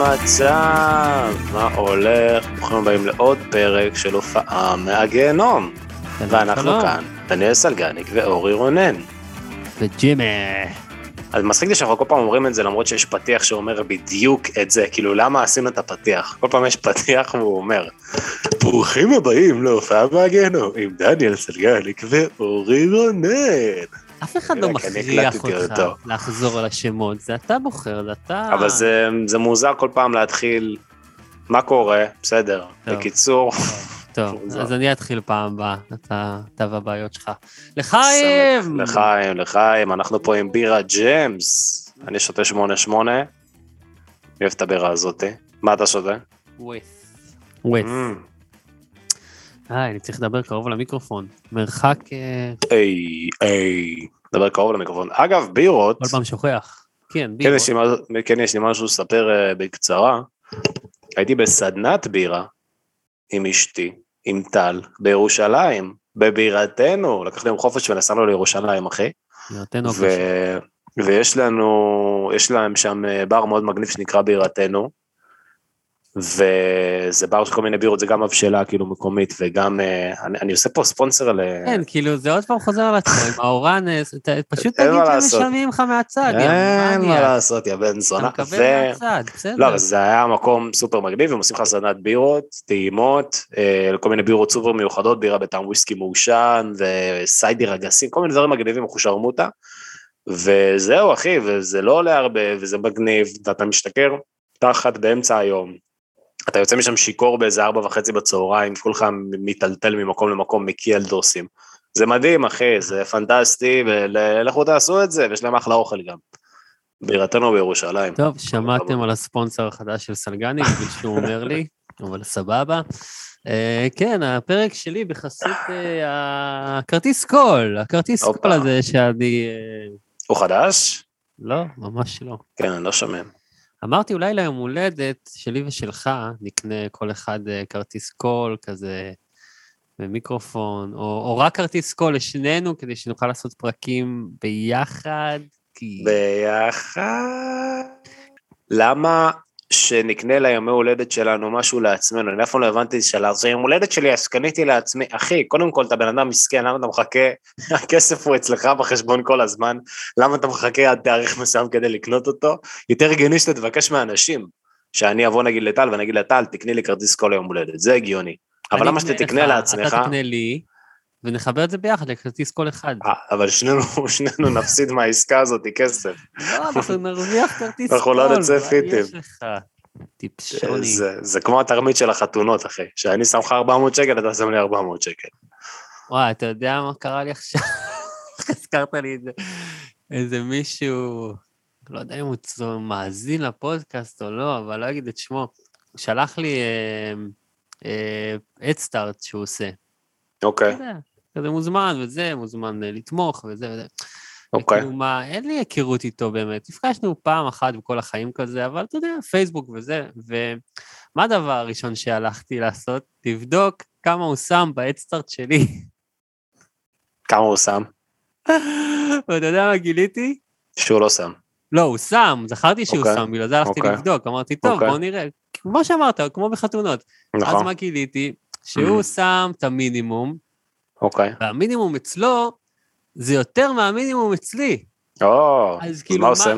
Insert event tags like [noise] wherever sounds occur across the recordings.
המצב? מה הולך? ברוכים הבאים לעוד פרק של הופעה מהגיהנום. ואנחנו. כאן, דניאל סלגניק ואורי רונן. וג'ימי. אז מצחיק לי שאנחנו כל פעם אומרים את זה למרות שיש פתיח שאומר בדיוק את זה, כאילו למה עשינו את הפתיח? כל פעם יש פתיח והוא אומר, ברוכים הבאים להופעה מהגיהנום עם דניאל סלגניק ואורי רונן. אף אחד לא מכריח אותך אותו. לחזור על השמות, זה אתה בוחר, זה אתה... אבל זה, זה מוזר כל פעם להתחיל, מה קורה? בסדר. טוב. בקיצור, טוב. [laughs] אז אני אתחיל פעם הבאה, אתה אתה והבעיות שלך. לחיים! לחיים, לחיים, אנחנו פה עם בירה ג'מס. אני שותה 8-8. אני אוהב את הבירה הזאתי. מה אתה שותה? ווית'. ווית'. אה, אני צריך לדבר קרוב למיקרופון. מרחק... אה, היי, היי. דבר קרוב למיקרופון. אגב, בירות, כל פעם שוכח. כן, כן בירות. כן יש לי משהו לספר אה, בקצרה. הייתי בסדנת בירה עם אשתי, עם טל, בירושלים, בבירתנו. לקחנו יום חופש ונסענו לירושלים, אחי. נותן ו... ויש לנו, יש להם שם אה, בר מאוד מגניב שנקרא בירתנו, וזה בר של כל מיני בירות, זה גם הבשלה כאילו מקומית, וגם, אה, אני, אני עושה פה ספונסר ל... כן, כאילו, זה עוד פעם חוזר על עצמו, עם האורנס, אתה פשוט תגיד שהם. משלמים לך מהצד, יא אין מה. לעשות, יא בן אתה זונה. מקבל ו... מהצד, בסדר. לא, אבל זה היה מקום סופר מגניב, הם עושים לך סדנת בירות, טעימות, אה, כל מיני בירות סופר מיוחדות, בירה בטעם וויסקי מעושן, וסיידר אגסים, כל מיני דברים מגניבים, אחושרמוטה. וזהו, אחי, וזה לא עולה הרבה, וזה מגניב, ואתה משתכר תחת באמצע היום. אתה יוצא משם שיכור באיזה ארבע וחצי בצהריים, כולך מיטלטל ממקום למקום, מקיא על דוסים. זה מדהים, אחי, זה פנטסטי, ולכו תעשו את זה, ויש להם אחלה אוכל גם. בירתנו בירושלים. טוב, שמעתם על הספונסר החדש של סלגני, בלי שהוא אומר לי, אבל סבבה. אה, כן, הפרק שלי בחסות אה, הכרטיס קול, הכרטיס. קול הזה שאני... אה, הוא חדש? לא, ממש לא. כן, אני לא שומע. אמרתי, אולי ליום הולדת שלי ושלך, נקנה כל אחד אה, כרטיס קול כזה ומיקרופון, או, או רק כרטיס קול לשנינו, כדי שנוכל לעשות פרקים ביחד, כי... ביחד. למה שנקנה לימי הולדת שלנו משהו לעצמנו? אני אף פעם לא הבנתי של זה יום הולדת שלי, אז קניתי לעצמי. אחי, קודם כל, אתה בן אדם מסכן, למה אתה מחכה? [laughs] הכסף הוא אצלך בחשבון כל הזמן, למה אתה מחכה עד תאריך מסוים כדי לקנות אותו? יותר הגיוני שאתה תבקש מאנשים, שאני אבוא נגיד לטל ואני אגיד לטל, תקני לי כרטיס כל יום הולדת, זה הגיוני. אבל למה שאתה תקנה לעצמך? אתה תקנה לי, ונחבר את זה ביחד לכרטיס כל אחד. אה, אבל שנינו, [laughs] שנינו נפסיד מהעסקה הזאת כסף. לא, אנחנו נרוויח כרטיס אנחנו קול, לא נצא פיטים. יש לך? טיפשוני. זה, זה כמו התרמית של החתונות, אחי. שאני שם לך 400 שקל, אתה שם לי 400 שקל. וואי, אתה יודע מה קרה לי עכשיו? [laughs] הזכרת לי את זה. איזה מישהו, לא יודע אם הוא מאזין לפודקאסט או לא, אבל לא אגיד את שמו. שלח לי אדסטארט שהוא עושה. אוקיי, כזה מוזמן וזה, מוזמן אה, לתמוך וזה וזה. אוקיי. וכאילו מה, אין לי היכרות איתו באמת. נפגשנו פעם אחת בכל החיים כזה, אבל אתה יודע, פייסבוק וזה. ומה הדבר הראשון שהלכתי לעשות? לבדוק כמה הוא שם באדסטארט שלי. כמה הוא שם? [laughs] ואתה יודע מה גיליתי? שהוא לא שם. לא, הוא שם, זכרתי שהוא אוקיי, שם, בגלל זה הלכתי אוקיי. לבדוק. אמרתי, טוב, אוקיי. בוא נראה. כמו שאמרת, כמו בחתונות. אז נכון, מה גיליתי? שהוא Mhm. שם את המינימום, אוקיי. והמינימום אצלו זה יותר מהמינימום אצלי. או, אז אז כאילו, מה עושה?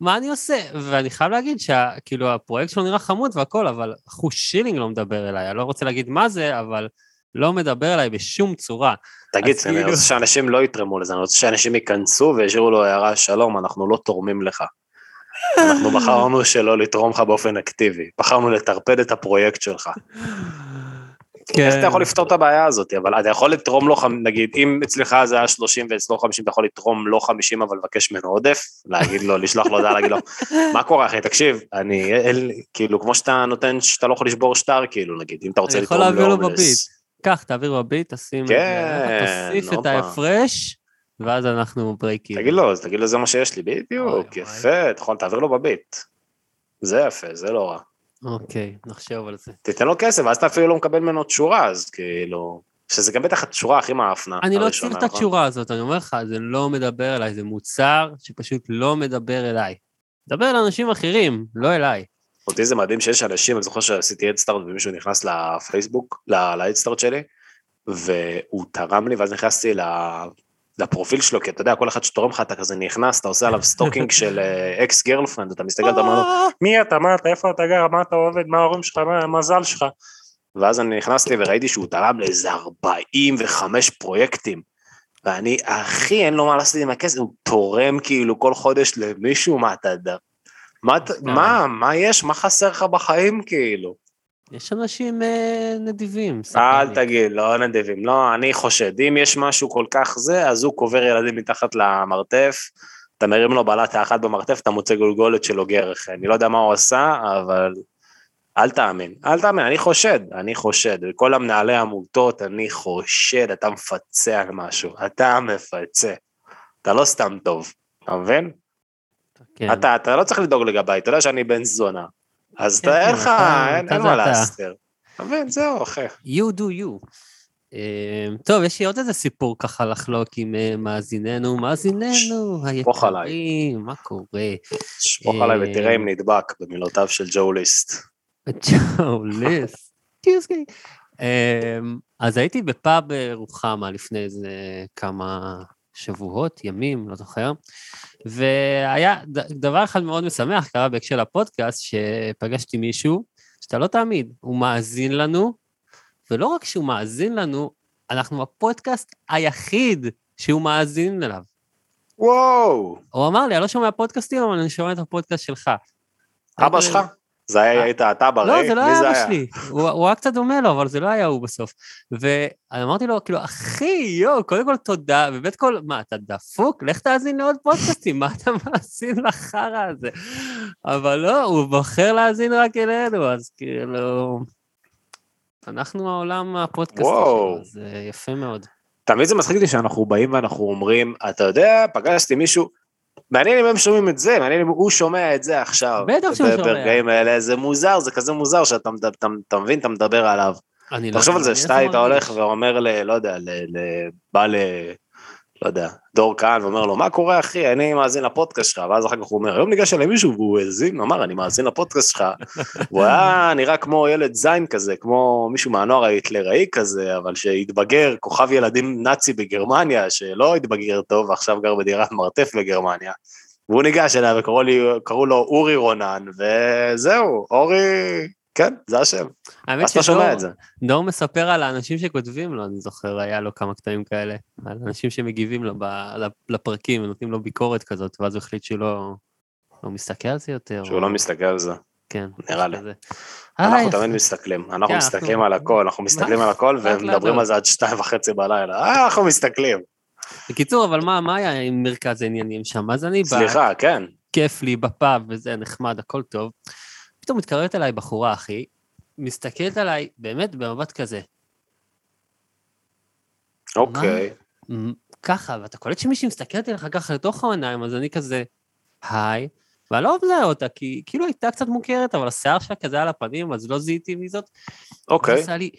מה אני עושה? ואני חייב להגיד שכאילו הפרויקט שלו נראה חמוד והכל, אבל אחוז שילינג לא מדבר אליי. אני לא רוצה להגיד מה זה, אבל לא מדבר אליי בשום צורה. תגיד, אני כאילו- רוצה שאנשים לא יתרמו לזה, אני רוצה שאנשים ייכנסו וישאירו לו הערה, שלום, אנחנו לא תורמים לך. אנחנו בחרנו שלא לתרום לך באופן אקטיבי, בחרנו לטרפד את הפרויקט שלך. [laughs] כן. איך אתה יכול לפתור את הבעיה הזאת? אבל אתה יכול לתרום לו, נגיד, אם אצלך זה היה 30 ואצלו 50, אתה יכול לתרום לו 50 אבל לבקש ממנו עודף, להגיד לו, לשלוח לו הודעה, להגיד לו, מה קורה אחי, תקשיב, אני, אל, כאילו, כמו שאתה נותן, שאתה לא יכול לשבור שטר, כאילו, נגיד, אם אתה רוצה אני יכול לתרום להעביר לו. בביט. קח, תעביר בביט, תשים כן, תוסיף את. ההפרש, ואז אנחנו ברייקים. תגיד לו, תגיד לו זה מה שיש לי, בדיוק. יפה, יכול, תעביר לו בביט. זה יפה, זה לא רע. אוקיי, נחשוב על זה. תיתן לו כסף, ואז אתה אפילו לא מקבל ממנו תשורה, אז כאילו... שזה גם בטח התשורה הכי מאפנה. אני לא צריך את נכון? התשורה הזאת, אני אומר לך, זה לא מדבר אליי, זה מוצר שפשוט לא מדבר אליי. מדבר אל אנשים אחרים, לא אליי. אותי זה מדהים שיש אנשים, אני זוכר שעשיתי הדסטארט ומישהו נכנס לפייסבוק, להדסטארט שלי, והוא תרם לי, ואז נכנסתי לפרופיל שלו, כי אתה יודע, כל אחד שתורם לך, אתה כזה נכנס, אתה עושה עליו stalking [laughs] של ex girlfriend, אתה מסתכל, אתה אומר לו, מי אתה, מה אתה, איפה אתה גר, מה אתה עובד, מה ההורים שלך, מה המזל שלך. ואז אני נכנסתי וראיתי שהוא תרם לאיזה 45 פרויקטים. ואני, אחי, אין לו מה לעשות עם הכסף, הוא תורם כאילו כל חודש למישהו, מה אתה יודע? מה, אתה- מה, מה יש, מה חסר לך בחיים כאילו? יש אנשים אה, נדיבים. אל לי. תגיד, לא נדיבים, לא, אני חושד, אם יש משהו כל כך זה, אז הוא קובר ילדים מתחת למרתף, אתה מרים לו בלטה אחת במרתף, אתה מוצא גולגולת של אוגר אני לא יודע מה הוא עשה, אבל אל תאמין, אל תאמין, אני חושד, אני חושד, כל המנהלי עמותות, אני חושד, אתה מפצה על משהו, אתה מפצה, אתה לא סתם טוב, אתה מבין? כן. אתה, אתה לא צריך לדאוג לגביי, אתה יודע שאני בן זונה, אז כן, אין כן, לך, אין מה. להסתיר. אתה מבין, זהו, אחי. you do you. אה, טוב, יש לי עוד איזה סיפור ככה לחלוק עם אה, מאזיננו, מאזיננו. היקרים, מה קורה? שפוך אה, עליי ותראה אם נדבק במילותיו של ג'ו ליסט. ג'ו ליסט, טיוסקי. אז הייתי בפאב אה, רוחמה לפני איזה כמה שבועות, ימים, לא זוכר, והיה דבר אחד מאוד משמח, קרה בהקשר לפודקאסט, שפגשתי מישהו, שאתה לא תאמין, הוא מאזין לנו, ולא רק שהוא מאזין לנו, אנחנו הפודקאסט היחיד שהוא מאזין אליו. וואו, הוא אמר לי, אני לא שומע פודקאסטים, אבל אני שומע את הפודקאסט שלך. אבא שלך? זה היה, היית אתה ברי? לא, זה לא היה אבא שלי. הוא היה קצת דומה לו, אבל זה לא היה הוא בסוף. ואמרתי לו, כאילו, אחי, יואו, קודם כל תודה, ובית כל, מה, אתה דפוק? לך תאזין לעוד פודקאסטים, מה אתה מאזין לחרא הזה? אבל לא, הוא בוחר להאזין רק אלינו, אז כאילו... אנחנו העולם הפודקאסטי. שלו, זה יפה מאוד. תמיד זה מצחיק אותי שאנחנו באים ואנחנו אומרים, אתה יודע, פגשתי מישהו, מעניין אם הם שומעים את זה, מעניין אם הוא שומע את זה עכשיו. בטח שהוא שומע. ברגעים האלה, זה מוזר, זה כזה מוזר שאתה מד- אתה- אתה מבין, אתה מדבר עליו. אני לא תחשוב על זה, שאתה היית. הולך ואומר ל... לא יודע, ל... ל- בא ל... לא יודע, דור כהן ואומר לו, מה קורה אחי, אני מאזין לפודקאסט שלך, ואז אחר כך הוא אומר, היום ניגש אליי מישהו והוא האזין, אמר, אני מאזין לפודקאסט שלך. [laughs] הוא היה נראה כמו ילד זין כזה, כמו מישהו מהנוער ההיטלראי כזה, אבל שהתבגר, כוכב ילדים נאצי בגרמניה, שלא התבגר טוב, ועכשיו גר בדירת מרתף בגרמניה. והוא ניגש אליי וקראו לו אורי רונן, וזהו, אורי, כן, זה השם. האמת שדור- שומע את זה. דור מספר על האנשים שכותבים לו, אני זוכר, היה לו כמה קטעים כאלה, על אנשים שמגיבים לו ב- לפרקים ונותנים לו ביקורת כזאת, ואז הוא החליט שהוא לא, לא מסתכל על זה יותר. שהוא או- לא מסתכל על זה. כן. נראה לי. אנחנו היי, תמיד מסתכלים, אנחנו כן, מסתכלים על הכל, אנחנו מסתכלים על הכל ומדברים לאט. על זה עד שתיים וחצי בלילה, אה, אנחנו מסתכלים. בקיצור, אבל מה, מה היה עם מרכז העניינים שם? אז אני בא, סליחה, כן. כיף לי בפאב וזה נחמד, הכל טוב. פתאום מתקרבת אליי בחורה, אחי, מסתכלת עליי באמת במבט כזה, אוקיי. מ- ככה, ואתה קולט שמישהי מסתכלת עליך ככה לתוך העיניים, אז אני כזה, היי, ואני לא מזהה אותה, כי כאילו הייתה קצת מוכרת, אבל השיער שלה כזה על הפנים, אז לא זיהיתי מי זאת. אוקיי. אז עשה לי,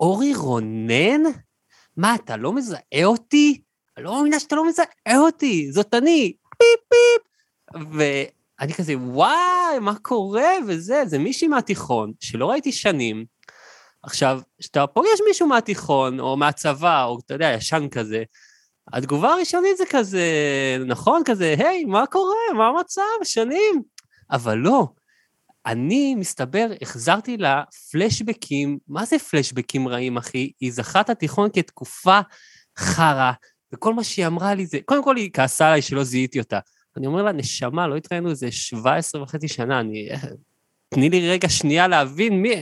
אורי רונן? מה, אתה לא מזהה אותי? אני לא מאמינה שאתה לא מזהה אותי, זאת אני, פיפ פיפ. ואני כזה, וואי, מה קורה? וזה, זה מישהי מהתיכון, שלא ראיתי שנים. עכשיו, כשאתה פוגש מישהו מהתיכון, או מהצבא, או אתה יודע, ישן כזה, התגובה הראשונית זה כזה, נכון? כזה, היי, מה קורה? מה המצב? שנים. אבל לא, אני, מסתבר, החזרתי לה פלשבקים, מה זה פלשבקים רעים, אחי? היא זכרה את התיכון כתקופה חרא, וכל מה שהיא אמרה לי זה, קודם כל היא כעסה עליי שלא זיהיתי אותה, אני אומר לה, נשמה, לא התראינו איזה 17 וחצי שנה, אני... תני לי רגע שנייה להבין מי...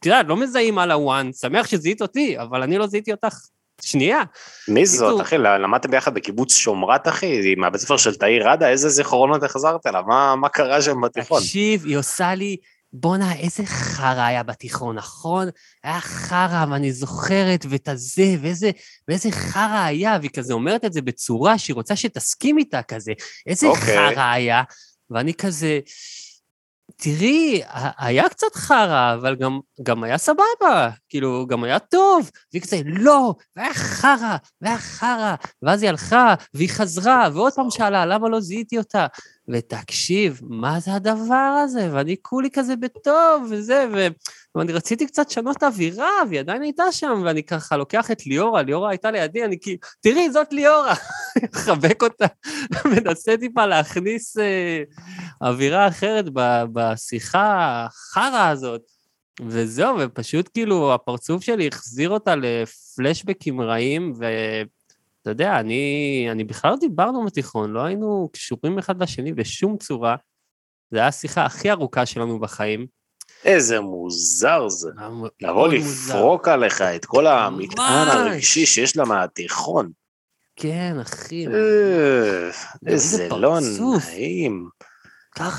את יודעת, לא מזהים על הוואן, שמח שזיהית אותי, אבל אני לא זיהיתי אותך שנייה. מי זאת, קיצור. אחי? למדתם ביחד בקיבוץ שומרת, אחי? מהבית ספר של תאיר ראדה? איזה זיכרונות החזרת לה? מה מה קרה שם בתיכון? תקשיב, היא עושה לי, בואנה, איזה חרא היה בתיכון, נכון? היה חרא, ואני זוכרת, ואת הזה, ואיזה, ואיזה חרא היה, והיא כזה אומרת את זה בצורה שהיא רוצה שתסכים איתה כזה. איזה אוקיי. חרא היה? ואני כזה, תראי, היה קצת חרא, אבל גם, גם היה סבבה, כאילו, גם היה טוב. והיא כזה, לא, והיה חרא, והיה חרא. ואז היא הלכה, והיא חזרה, ועוד פעם שאלה, למה לא זיהיתי אותה? ותקשיב, מה זה הדבר הזה? ואני כולי כזה בטוב, וזה, ו... ואני רציתי קצת לשנות אווירה, והיא עדיין הייתה שם, ואני ככה לוקח את ליאורה, ליאורה הייתה לידי, אני כאילו, תראי, זאת ליאורה. [laughs] מחבק אותה, [laughs] מנסה טיפה להכניס אה, אווירה אחרת ב, בשיחה החרא הזאת. וזהו, ופשוט כאילו הפרצוף שלי החזיר אותה לפלשבקים רעים, ואתה יודע, אני, אני בכלל לא דיברנו בתיכון, לא היינו קשורים אחד לשני בשום צורה. זו הייתה השיחה הכי ארוכה שלנו בחיים. איזה מוזר זה. לבוא. לפרוק עליך את כל המטען. הרגשי שיש לה מהתיכון. כן, אחי. אה, איזה לא. נעים.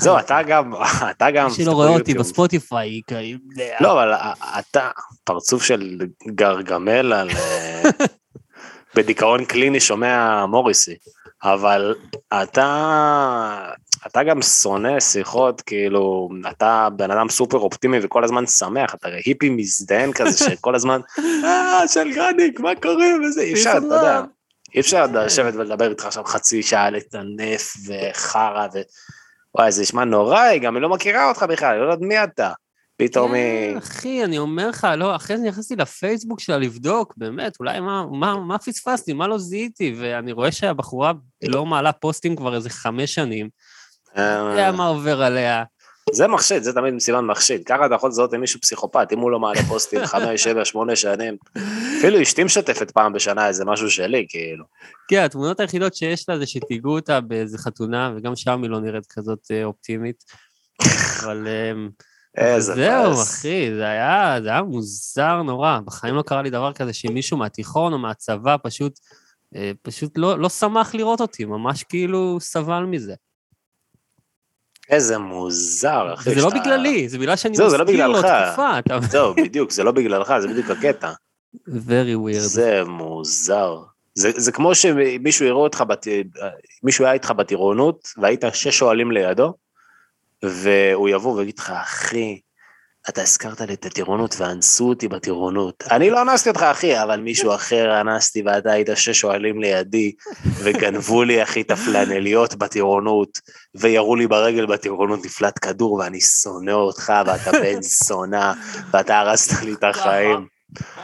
זהו, אתה גם, [laughs] אתה גם... מי שלא רואה אותי. בספוטיפיי, כאילו... לא, אבל אתה, פרצוף של גרגמל על... אה, [laughs] בדיכאון קליני שומע מוריסי, אבל אתה, אתה גם שונא שיחות, כאילו, אתה בן אדם סופר אופטימי וכל הזמן שמח, אתה הרי היפי מזדיין כזה, שכל הזמן, אה, של גרניק, מה קורה וזה, אי אפשר, אתה יודע, אי אפשר לשבת ולדבר איתך עכשיו חצי שעה לטנף וחרא ו... וואי, זה נשמע נוראי, גם היא לא מכירה אותך בכלל, היא לא יודעת מי אתה. פתאום היא... כן, אחי, אני אומר לך, לא, אחרי זה נכנסתי לפייסבוק שלה לבדוק, באמת, אולי מה, מה, מה פספסתי, מה לא זיהיתי, ואני רואה שהבחורה לא מעלה פוסטים כבר איזה חמש שנים. יודע מה עובר עליה. זה מחשיד, זה תמיד סימן מחשיד. ככה אתה יכול לזהות עם מישהו פסיכופת, אם הוא לא מעלה פוסטים [laughs] חמש, שבע, שמונה שנים. אפילו אשתי משתפת פעם בשנה איזה משהו שלי, כאילו. כן, התמונות היחידות שיש לה זה שתיגעו אותה באיזה חתונה, וגם שם היא לא נראית כזאת אה, אופטימית. אבל אמ, איזה זהו. אחי, זה היה, זה היה מוזר נורא. בחיים לא קרה לי דבר כזה שמישהו מהתיכון או מהצבא פשוט, אה, פשוט לא, לא שמח לראות אותי, ממש כאילו סבל מזה. איזה מוזר, אחי. וזה לא בגללי, זה בגלל שאני זה לא מזכיר לו. תקופה. זהו, בדיוק, זה לא בגללך, זה בדיוק הקטע. very weird. זה מוזר. זה, זה כמו שמישהו יראו אותך, בת... מישהו היה איתך בטירונות, והיית שש שואלים לידו, והוא יבוא ויגיד לך, אחי, אתה הזכרת לי את הטירונות ואנסו אותי בטירונות. אני לא אנסתי אותך, אחי, אבל מישהו אחר אנסתי ואתה היית שש שואלים לידי, וגנבו לי, אחי, את הפלנליות בטירונות, וירו לי ברגל בטירונות נפלט כדור, ואני שונא אותך, ואתה בן זונה, ואתה הרסת לי את החיים.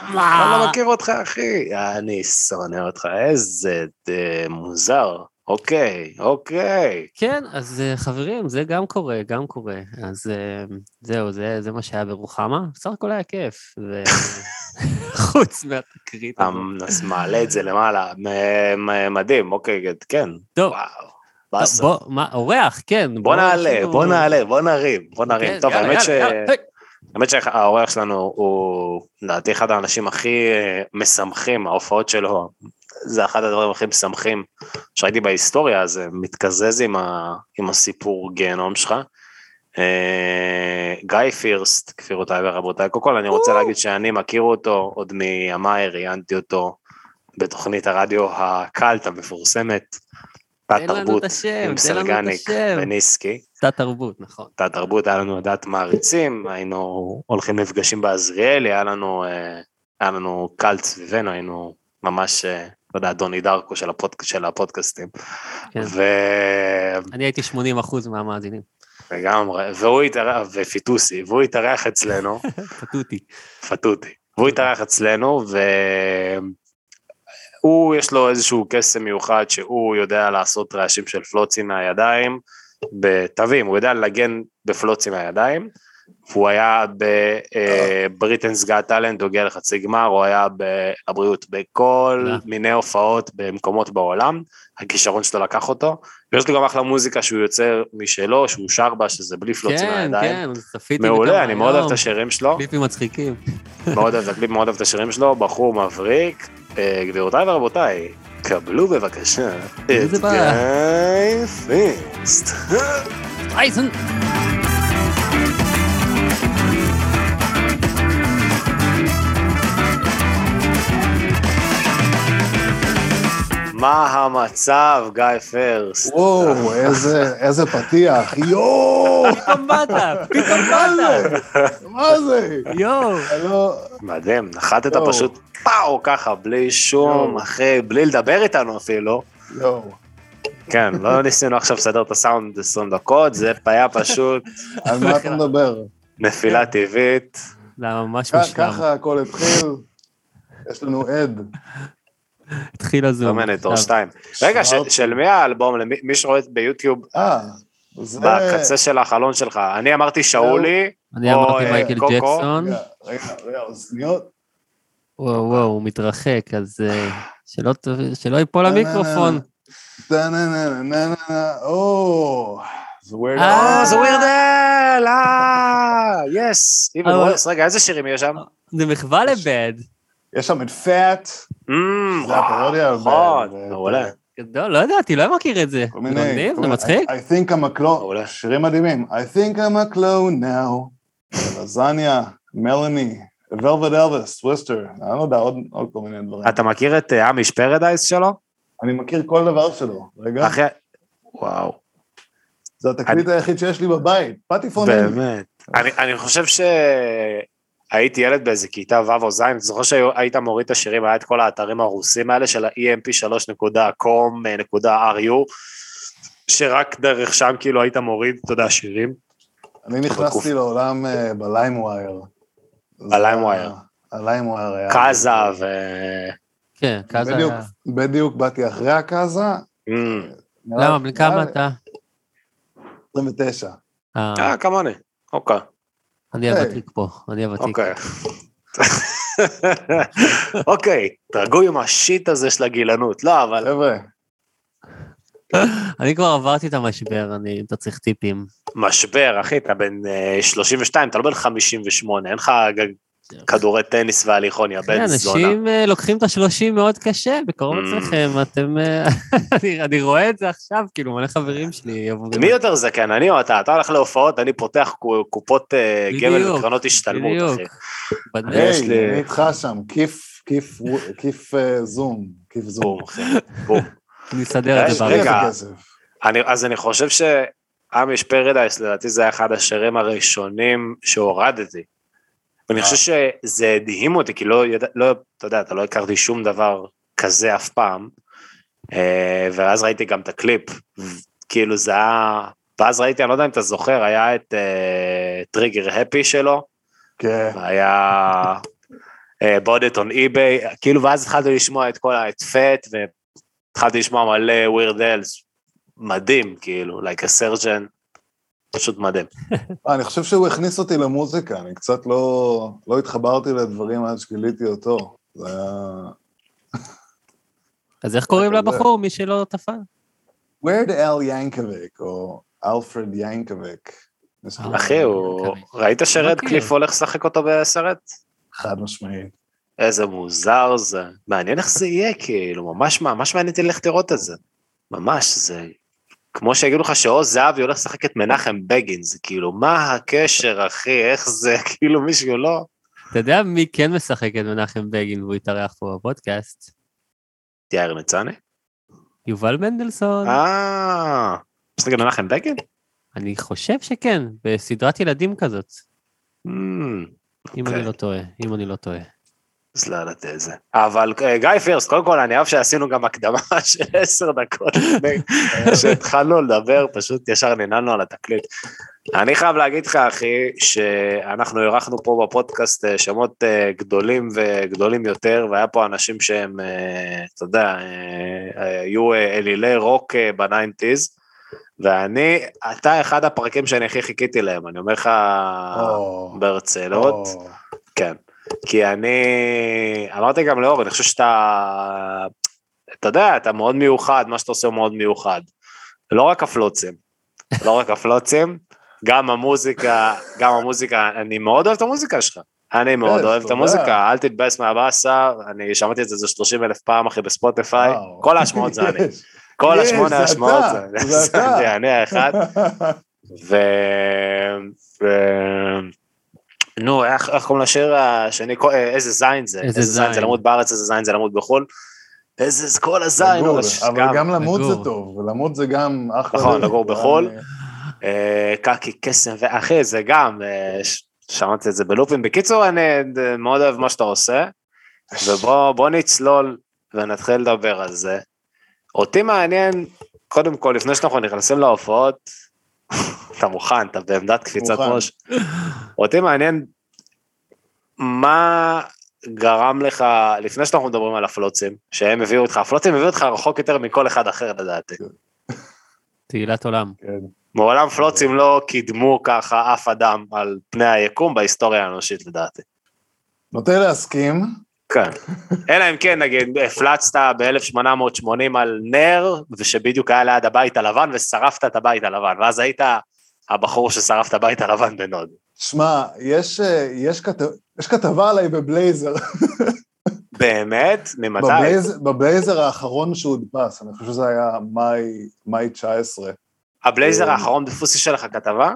אני לא מכיר אותך, אחי. אני שונא אותך, איזה אה, מוזר. אוקיי, אוקיי. כן, אז אה, חברים, זה גם קורה, גם קורה. אז אה, זהו, זה, זה מה שהיה ברוחמה. בסך הכל היה כיף. ו... [laughs] חוץ מהתקרית אתה הזאת. מעלה את זה למעלה, מדהים, אוקיי, כן. טוב, וואו, באסה. בוא, מה, אורח, כן. בוא נעלה, בוא נעלה, בוא נרים, בוא נרים. כן, טוב, האמת ש... האמת שהאורח שלנו הוא לדעתי אחד האנשים הכי אה, משמחים, ההופעות שלו, זה אחד הדברים הכי משמחים שראיתי בהיסטוריה, זה מתקזז עם, ה, עם הסיפור גיהנום שלך. אה, גיא פירסט, גבירותיי ורבותיי, קודם כל אני רוצה להגיד שאני מכיר אותו עוד מימיי, ראיינתי אותו בתוכנית הרדיו הקאלט המפורסמת, תת תן לנו את תרבות השם, עם השם. וניסקי. קצת תרבות, נכון. את התרבות, היה לנו עדת מעריצים, היינו הולכים למפגשים בעזריאלי, היה לנו, אה, היה לנו קאלט סביבנו, היינו ממש, אתה יודע, דוני דרקו של, הפוד, של הפודקאסטים. כן. ו... אני הייתי 80 אחוז מהמאזינים. לגמרי, והוא התארח, ופיטוסי, והוא התארח אצלנו, [laughs] פתותי. פטוטי, והוא התארח אצלנו, והוא, יש לו איזשהו קסם מיוחד שהוא יודע לעשות רעשים של פלוצים מהידיים, בתווים, הוא יודע לנגן בפלוצים מהידיים, והוא היה בבריטנס גאט טאלנט, הוא הגיע לחצי גמר, הוא היה בבריאות בכל לא. מיני הופעות במקומות בעולם, הכישרון שלו לקח אותו, ויש לו גם אחלה מוזיקה שהוא יוצר משלו, שהוא שר בה, שזה בלי פלוצים כן, מהידיים. כן, צפיתי מעולה, אני מאוד אוהב את היום. השיר שלו, קליפים מצחיקים. מאוד אוהב את הקליפ, מאוד אוהב את השירים שלו, בחור מבריק. אה, גבירותיי ורבותיי, קבלו בבקשה את. גיא פיסט. מה המצב, גיא פרסט? וואו, איזה, איזה פתיח, יואו, פתאום באת, פתאום באת. מה זה? יואו. מדהים, נחתת. פשוט פאו ככה, בלי שום. אחי, בלי לדבר איתנו אפילו. יואו. כן, לא ניסינו עכשיו לסדר את הסאונד 20 דקות, זה היה פשוט על מה אתה מדבר? נפילה טבעית. זה היה ממש מושלם. ככה הכל התחיל, יש לנו עד. התחיל הזום. לא מעניין, עכשיו, שתיים. רגע, ש- שברתי. של מי האלבום? למי- מי שרואה ביוטיוב, אה. בקצה של החלון שלך. אני אמרתי שאולי, אני אמרתי אה, מייקל. ג'קסון. רגע, רגע, אוזניות. וואו, וואו, הוא מתרחק, אז אה, שלא ייפול המיקרופון. או, זה ווירד. אה, זה אה, יס. רגע, איזה שירים יש שם? זה מחווה לבד. יש שם את Fat, זה הפרודיה נכון, מעולה. גדול, לא ידעתי, לא מכיר את זה. כל מיני, מגניב, זה מצחיק. I think I'm a clone. שירים מדהימים. I think I'm a clone now. Lasagna, Melanie, Velvet Elvis, Twister, אני לא יודע, עוד כל מיני דברים. אתה מכיר את אה, Amish Paradise שלו? אני מכיר כל דבר שלו. רגע, אחי, וואו, זה התקליט היחיד שיש לי בבית. פטיפון. באמת. אני אני חושב שהייתי ילד באיזה כיתה ו' או ז', אני זוכר שהיית מוריד את השירים, היה את כל האתרים הרוסים האלה של ה-emp3.com.ru, שרק דרך שם כאילו היית מוריד, אתה יודע, שירים. אני נכנסתי לעולם אה, ב LimeWire. ב LimeWire. ה LimeWire היה... Kazaa ו... כן, בדיוק, היה. בדיוק באתי אחרי ה Kazaa. נראה- למה, בני כמה אתה? 29. אה, אה, כמוני. אוקיי, אני. הוותיק פה, אני הוותיק. אוקיי. אוקיי, תרגעו עם השיט הזה של הגילנות. לא, אבל חבר'ה, אני כבר עברתי את המשבר, אני, אתה צריך טיפים. משבר, אחי, אתה בן אה, 32, אתה לא בן 58, אין לך כדורי טניס והליכון, יא כן, בן זונה. אנשים אה, לוקחים את השלושים מאוד קשה, בקרוב Mm. אצלכם, אתם... אה, [laughs] אני- רואה את זה עכשיו, כאילו, מלא חברים שלי עוברים. מי יותר זקן, אני או אתה? אתה הולך להופעות, אני פותח קו- קופות אה, גמל בדיוק, וקרנות השתלמות, בדיוק. אחי. יש לי- אני איתך שם, כיף, כיף, כיף זום, כיף זום. בום, אסדר את יש, זה רגע. ברגע. אז אני חושב שאמיש פרדייס, לדעתי זה היה אחד השירים הראשונים שהורדתי. ואני אה. חושב שזה הדהים אותי, כי לא, לא, אתה יודע, אתה לא הכרתי שום דבר כזה אף פעם. אה, ואז ראיתי גם את הקליפ, כאילו זה היה, ואז ראיתי, אני לא יודע אם אתה זוכר, היה את Trigger Happy שלו, כן, והיה Bought It on eBay, כאילו ואז התחלתי לשמוע את כל. את Fat, והתחלתי לשמוע מלא Weird Al, מדהים, כאילו, like a surgeon, פשוט מדהים. [laughs] אני חושב שהוא הכניס אותי למוזיקה, אני קצת לא, לא התחברתי לדברים עד שגיליתי אותו. זה היה... [laughs] אז איך קוראים כזה. לבחור, מי שלא תפל? וורד אל ינקוביק, או אלפרד ינקוביק. אה. אחי, הוא... אוקיי. ראית שרד מכיר. קליף הולך לשחק אותו בסרט? חד משמעית. איזה מוזר זה. מעניין איך זה יהיה, כאילו, ממש ממש מעניין אותי ללכת לראות את זה. ממש, זה... כמו שיגידו לך שעוז זהבי הולך לשחק את מנחם בגין, זה כאילו, מה הקשר, אחי, איך זה, [laughs] כאילו מישהו לא... אתה יודע מי כן משחק את מנחם בגין והוא התארח פה בפודקאסט? יאיר ניצני? יובל מנדלסון. אה, משחק את מנחם בגין? אני חושב שכן, בסדרת ילדים כזאת, אמ, אם אוקיי. אני לא טועה, אם אני לא טועה. אז לא ידעתי את זה. אבל אה, גיא פירסט, קודם כל אני אוהב שעשינו גם הקדמה [laughs] של עשר דקות לפני שהתחלנו לדבר, פשוט ישר ננעלנו על התקליט. אני חייב להגיד לך, אחי, שאנחנו אירחנו פה בפודקאסט אה, שמות אה, גדולים וגדולים יותר, והיה פה אנשים שהם, אתה יודע, היו אלילי רוק ב nineties, ואני, אתה אחד הפרקים שאני הכי חיכיתי להם, אני אומר לך או, ברצינות, או. כן. כי אני, אמרתי גם לאור, אני חושב שאתה, אתה יודע, אתה מאוד מיוחד, מה שאתה עושה הוא מאוד מיוחד. לא רק הפלוצים, לא רק הפלוצים, גם המוזיקה, גם המוזיקה, אני מאוד אוהב את המוזיקה שלך. אני מאוד כן, אוהב את. המוזיקה, אל תתבאס מהבאסה, אני שמעתי את זה איזה 30 אלף פעם אחי בספוטיפיי. כל ההשמעות זה אני. כל השמונה השמעות זה, זה אתה. זה אני האחד. [laughs] נו, איך איך קוראים לשיר השני, אה, איזה זין זה, איזה איזה זין זה. למות בארץ, איזה זין זה למות בחו"ל, איזה כל הזין, אבל גם למות זה. טוב, ולמות זה גם אחלה. נכון. לגור בחו"ל. אה, קקי קסם, ואחי, זה גם, אה, ש- שמעתי את זה בלופים. בקיצור, אני מאוד אוהב מה שאתה עושה, ובוא בוא נצלול ונתחיל לדבר על זה. אותי מעניין, קודם כל, לפני שאנחנו נכנסים להופעות, אתה מוכן, אתה בעמדת קפיצת מוכן. ראש. אותי מעניין, מה גרם לך, לפני שאנחנו מדברים על הפלוצים, שהם הביאו אותך, הפלוצים הביאו אותך רחוק יותר מכל אחד אחר לדעתי. תהילת עולם. כן. מעולם פלוצים לא קידמו ככה אף אדם על פני היקום בהיסטוריה האנושית לדעתי. נוטה להסכים, כן. אלא אם כן, נגיד, הפלצת ב-1880 על נר, ושבדיוק היה ליד הבית הלבן, ושרפת את הבית הלבן, ואז היית הבחור ששרף את הבית הלבן בנוד. שמע, יש, אה, יש, כתב, יש כתבה עליי בבלייזר, [laughs] באמת? ממתי? בבלייז, בבלייזר האחרון שהודפס, אני חושב שזה היה מאי, מאי 19. הבלייזר אה, האחרון בפוסי שלך כתבה?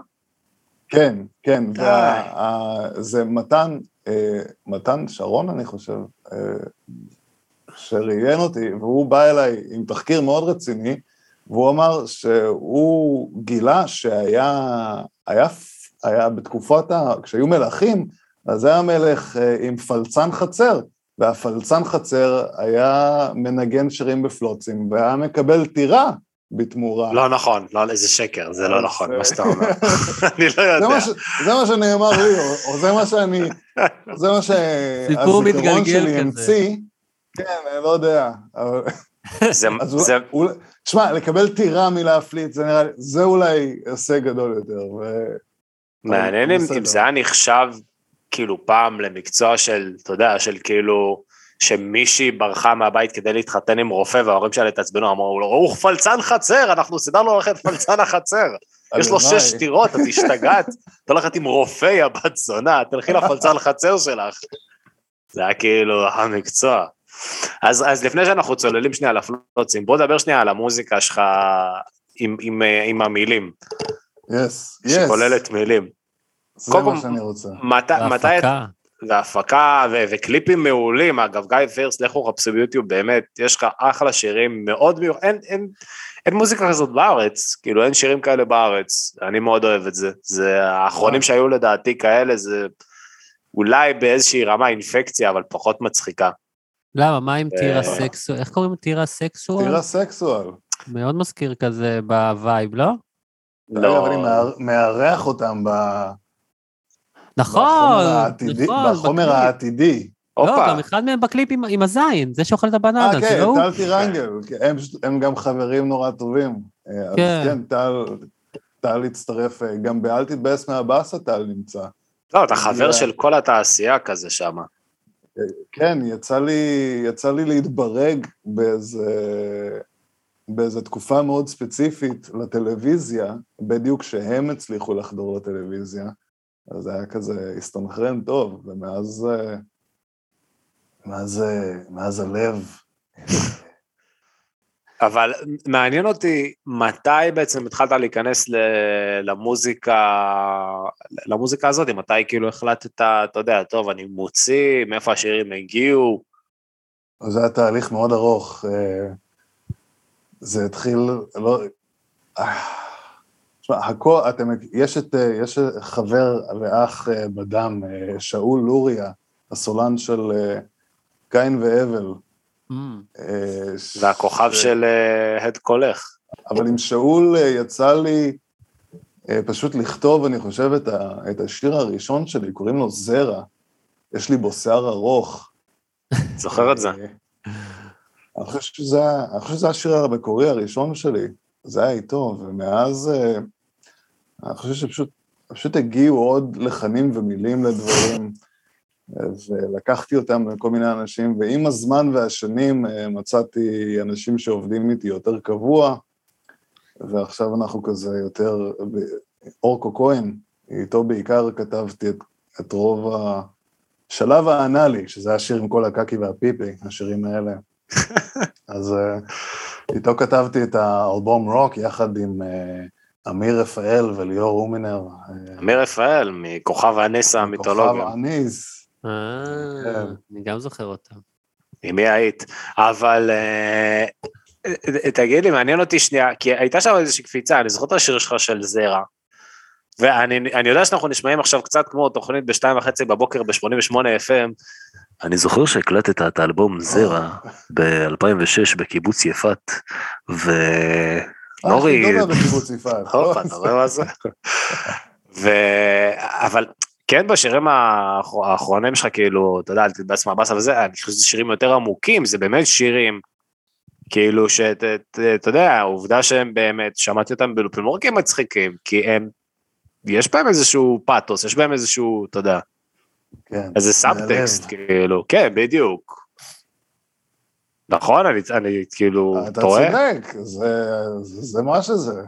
כן, כן. וה, זה מתן, אה, מתן שרון, אני חושב, שראיין אותי, והוא בא אליי עם תחקיר מאוד רציני, והוא אמר שהוא גילה שהיה, היה, היה בתקופות, ה, כשהיו מלכים, אז היה מלך אה, עם פלצן חצר, והפלצן חצר היה מנגן שירים בפלוצים, והיה מקבל טירה בתמורה. לא נכון, לא, איזה שקר, זה לא נכון, אה, מה שאתה אומר. [laughs] אני לא יודע. זה מה שנאמר לי, או, זה מה שאני, זה מה שהזיכרון שלי. המציא. כן, אני לא יודע. זה- זה- תשמע, לקבל טירה מלהפליץ, זה נראה לי, זה אולי הישג גדול יותר. ו... מעניין אם. אם זה היה נחשב כאילו פעם למקצוע של, אתה יודע, של כאילו, שמישהי ברחה מהבית כדי להתחתן עם רופא וההורים שלה התעצבנו, אמרו לו, הוא פלצן חצר, אנחנו סידרנו ללכת פלצן החצר. [laughs] יש לו. שש טירות, את השתגעת, [laughs] את הולכת עם רופא, יא בת זונה, תלכי לפלצן [laughs] חצר שלך. זה היה כאילו המקצוע. אז, אז לפני שאנחנו צוללים שנייה על הפלוצים, בוא נדבר שנייה על המוזיקה שלך עם, עם, אה, עם המילים, יס, יס. שכוללת מילים. זה מה שאני רוצה. מת, מתי, והפקה. והפקה ו- וקליפים מעולים, אגב, גיא פירס, לכו חפשו ביוטיוב, באמת, יש לך אחלה שירים מאוד מיוחדים, אין, אין, אין מוזיקה כזאת בארץ, כאילו אין שירים כאלה בארץ, אני מאוד אוהב את זה, זה האחרונים שהיו לדעתי כאלה, זה אולי באיזושהי רמה אינפקציה, אבל פחות מצחיקה. למה, מה עם טירה אה. סקסואל? איך קוראים טירה סקסואל? טירה סקסואל. מאוד מזכיר כזה ב vibe, לא? לא. אבל אני מאר- מארח אותם ב- נכון. נכון, בחומר. העתידי. לא, גם אחד מהם בקליפ עם- הזין, זה שאוכל את הבננה, אה, זה כן, לא הוא? טל טירנגל, כן, הם גם חברים נורא טובים. אה, אז כן. כן, טל, טל הצטרף, אה, גם ב"אל תתבאס מהבאסה" טל נמצא. לא, אתה חבר של כל התעשייה כזה שם. כן, יצא לי, יצא לי להתברג באיזה, באיזה תקופה מאוד ספציפית לטלוויזיה, בדיוק כשהם הצליחו לחדור לטלוויזיה, אז זה היה כזה הסתנכרן טוב, ומאז אה, מאז, אה, מאז הלב. אבל מעניין אותי, מתי בעצם התחלת להיכנס ל- למוזיקה, למוזיקה הזאת, מתי כאילו החלטת, אתה יודע, טוב, אני מוציא, מאיפה השירים הגיעו, זה היה תהליך מאוד ארוך. אה, זה התחיל, לא... אה, תשמע, הכל, אתם, יש את, אה, יש חבר ואח אה, בדם, אה, שאול לוריה, הסולן של אה, קין והבל. Mm. אה, והכוכב ש- של אה, הד קולך. אבל עם שאול אה, יצא לי פשוט לכתוב, אני חושב, את, ה, את השיר הראשון שלי, קוראים לו זרע. יש לי בו שיער ארוך. זוכר את זה? אני חושב שזה, השיר המקורי הראשון שלי. זה היה איתו, ומאז אני חושב שפשוט פשוט הגיעו עוד לחנים ומילים לדברים, ולקחתי אותם לכל מיני אנשים, ועם הזמן והשנים אה, מצאתי אנשים שעובדים איתי יותר קבוע, ועכשיו אנחנו כזה יותר, אורקו כהן, איתו בעיקר כתבתי את, את רוב השלב האנאלי, שזה השיר עם כל הקקי והפיפי, השירים האלה. [laughs] אז אה, איתו כתבתי את האלבום רוק יחד עם אה, אמיר רפאל וליאור הומינר. אה, אמיר רפאל, מכוכב הנס המיתולוגי. כוכב הניס. אה, כן. אני גם זוכר אותם. עם מי היית? אבל אה, תגיד לי, מעניין אותי שנייה, כי הייתה שם איזושהי קפיצה, אני זוכר את השיר שלך של זרע. ואני אני יודע שאנחנו נשמעים עכשיו קצת כמו תוכנית בשתיים וחצי בבוקר ב-88 FM. אני זוכר שהקלטת את האלבום זרע ב-2006 בקיבוץ יפת, ו... נורי, אה, יפעת. הופה, אתה רואה מה זה? ו... אבל כן בשירים האחר- האחרונים שלך, כאילו, אתה יודע, אל תתבאס מהבאסה וזה, אני חושב שזה שירים יותר עמוקים, זה באמת שירים, כאילו, שאתה אתה יודע, העובדה שהם באמת, שמעתי אותם בלופים, לא רק הם מצחיקים, כי הם, יש בהם איזשהו פאתוס, יש בהם איזשהו, אתה יודע, כן. איזה סאבטקסט, כאילו, כן, בדיוק. נכון? אני, אני כאילו, אתה טועה? צודק, זה, זה, זה מה שזה.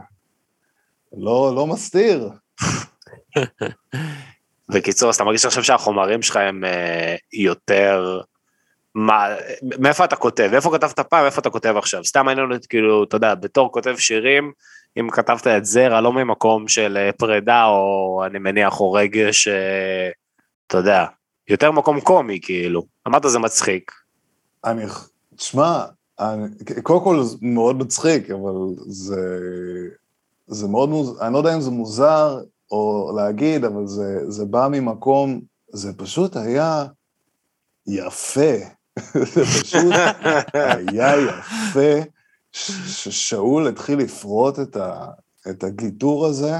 לא, לא מסתיר. [laughs] בקיצור, אז אתה מרגיש עכשיו שהחומרים שלך הם אה, יותר... מה, מאיפה אתה כותב? איפה כתבת פעם? איפה אתה כותב עכשיו? סתם מעניין אותי, כאילו, אתה יודע, בתור כותב שירים, אם כתבת את זרע, לא ממקום של אה, פרידה, או אני מניח, או רגש, אה, אתה יודע, יותר מקום קומי, כאילו. אמרת זה מצחיק. אני, תשמע, אני, קודם כל זה מאוד מצחיק, אבל זה, זה מאוד מוזר, אני לא יודע אם זה מוזר או להגיד, אבל זה, זה בא ממקום, זה פשוט היה יפה. [laughs] זה פשוט היה יפה ששאול התחיל לפרוט את, ה, את הגיטור הזה,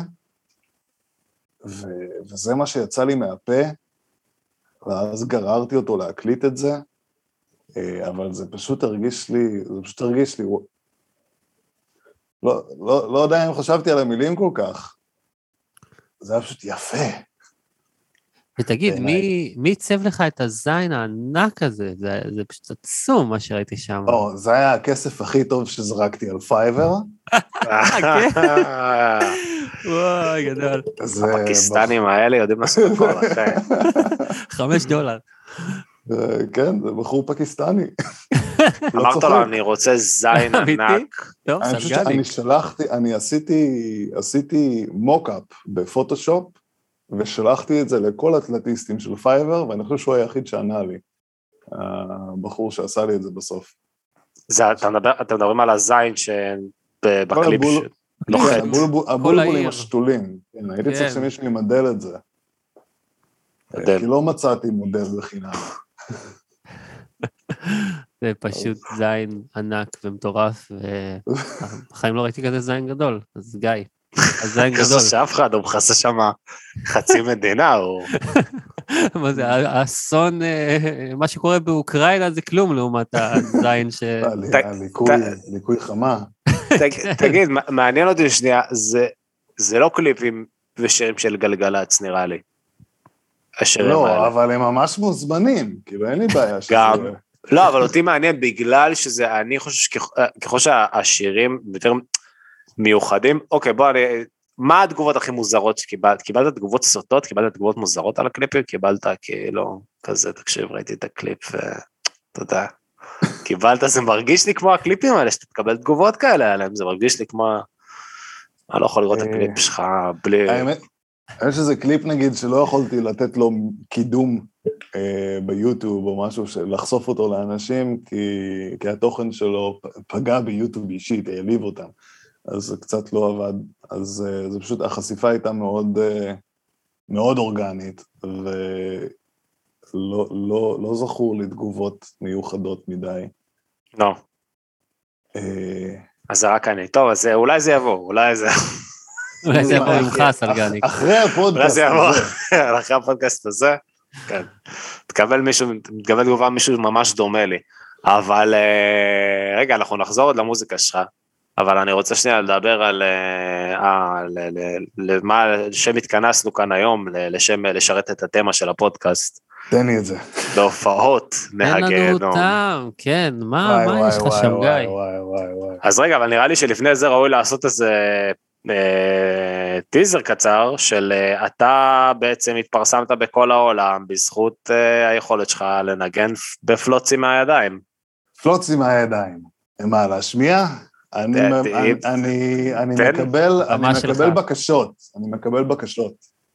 ו, וזה מה שיצא לי מהפה, ואז גררתי אותו להקליט את זה. אה, אבל זה פשוט הרגיש לי, זה פשוט הרגיש לי. לא, לא, לא יודע אם חשבתי על המילים כל כך. זה היה פשוט יפה. ותגיד. מי מי עיצב לך את הזין הענק הזה? זה זה פשוט עצום מה שראיתי שם. לא, זה היה הכסף הכי טוב שזרקתי על Fiverr. וואי, גדול. הפקיסטנים האלה יודעים לעשות הכל, אחי. [laughs] חמש דולר. כן, זה בחור פקיסטני. [laughs] לא אמרת. לו, אני רוצה זין? ענק. טוב, אני חושב סרגניק. שאני שלחתי, אני עשיתי, עשיתי mockup בפוטושופ, ושלחתי את זה לכל הארטיסטים של Fiverr, ואני חושב שהוא היחיד שענה לי. הבחור שעשה לי את זה בסוף. זה, אתה מדבר, אתם מדברים על הזין שבקליפ נוחת. כן, הבולבול- הבולבולים. השתולים. כן, הייתי כן. צריך שמישהו ימדל את זה. כי לא מצאתי מודל בחינם. זה פשוט זין ענק ומטורף, ובחיים לא ראיתי כזה זין גדול, אז גיא. אז זין כזה גדול. שאף אחד לא מכסה שם חצי מדינה, הוא... [laughs] מה זה, האסון, אה, מה שקורה באוקראינה זה כלום לעומת הזין ש... [laughs] ליקוי חמה. תג- תגיד, מעניין אותי שנייה, זה- זה לא קליפים ושירים של גלגלצ נראה לי. השירים לא, האלה. אבל הם ממש מוזמנים, כאילו אין לי בעיה שזה... גם. לא, אבל אותי מעניין בגלל שזה, אני חושב שככל שהשירים יותר מיוחדים, אוקיי, בוא, אני, מה התגובות הכי מוזרות שקיבלת? קיבלת תגובות סוטות? קיבלת תגובות מוזרות על הקליפים? קיבלת כאילו, כזה, תקשיב, ראיתי את הקליפ, יודע. קיבלת, זה מרגיש לי כמו הקליפים האלה, שאתה תקבל תגובות כאלה עליהם, זה מרגיש לי כמו... אני לא יכול לראות את אה, הקליפ שלך בלי... האמת, יש איזה קליפ נגיד שלא יכולתי לתת לו קידום אה, ביוטיוב או משהו, לחשוף אותו לאנשים, כי, כי התוכן שלו פגע ביוטיוב אישית, העליב אותם. אז זה קצת לא עבד. אז אה, זה פשוט, החשיפה הייתה מאוד, אה, מאוד אורגנית, ולא לא, לא זכור לי תגובות מיוחדות מדי. לא, אה, אז זה רק אני. טוב, אז אה, אולי זה יבוא, אולי זה... אולי זה יבוא ממך, סרגניק. אחרי אולי הפודקאסט זה יבוא הזה. [laughs] אחרי הפודקאסט הזה. כן. תקבל מישהו, תקבל תגובה מישהו ממש דומה לי. אבל אה, רגע, אנחנו נחזור עוד למוזיקה שלך. אבל אני רוצה שנייה לדבר על אה, אה, ל- למה, לשם התכנסנו כאן היום, ל- לשם לשרת את התמה של הפודקאסט, תן לי את זה. בהופעות אין לנו מהגיהנום. טעם, כן, מה, יש לך שם, גיא? אז רגע, אבל נראה לי שלפני זה ראוי לעשות איזה אה, טיזר קצר של אה, אתה בעצם התפרסמת בכל העולם בזכות אה, היכולת שלך לנגן בפלוצים מהידיים. פלוצי מהידיים. מה, להשמיע? אני. מקבל, אני. בקשות, אני מקבל בקשות.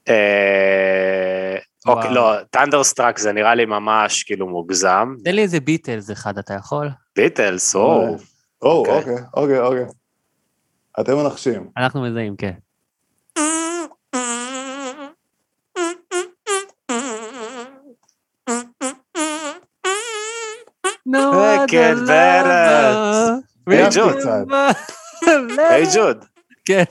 אה, אוקיי. לא, Thunderstruck זה נראה לי ממש כאילו מוגזם. תן לי איזה ביטלס אחד, אתה יכול? ביטלס, או, או, אוקיי. אוקיי, אוקיי, אוקיי. אתם מנחשים. אנחנו מזהים, כן. אה, כן, בנט. היי ג'וד, קצת. [laughs] היי ג'וד. כן.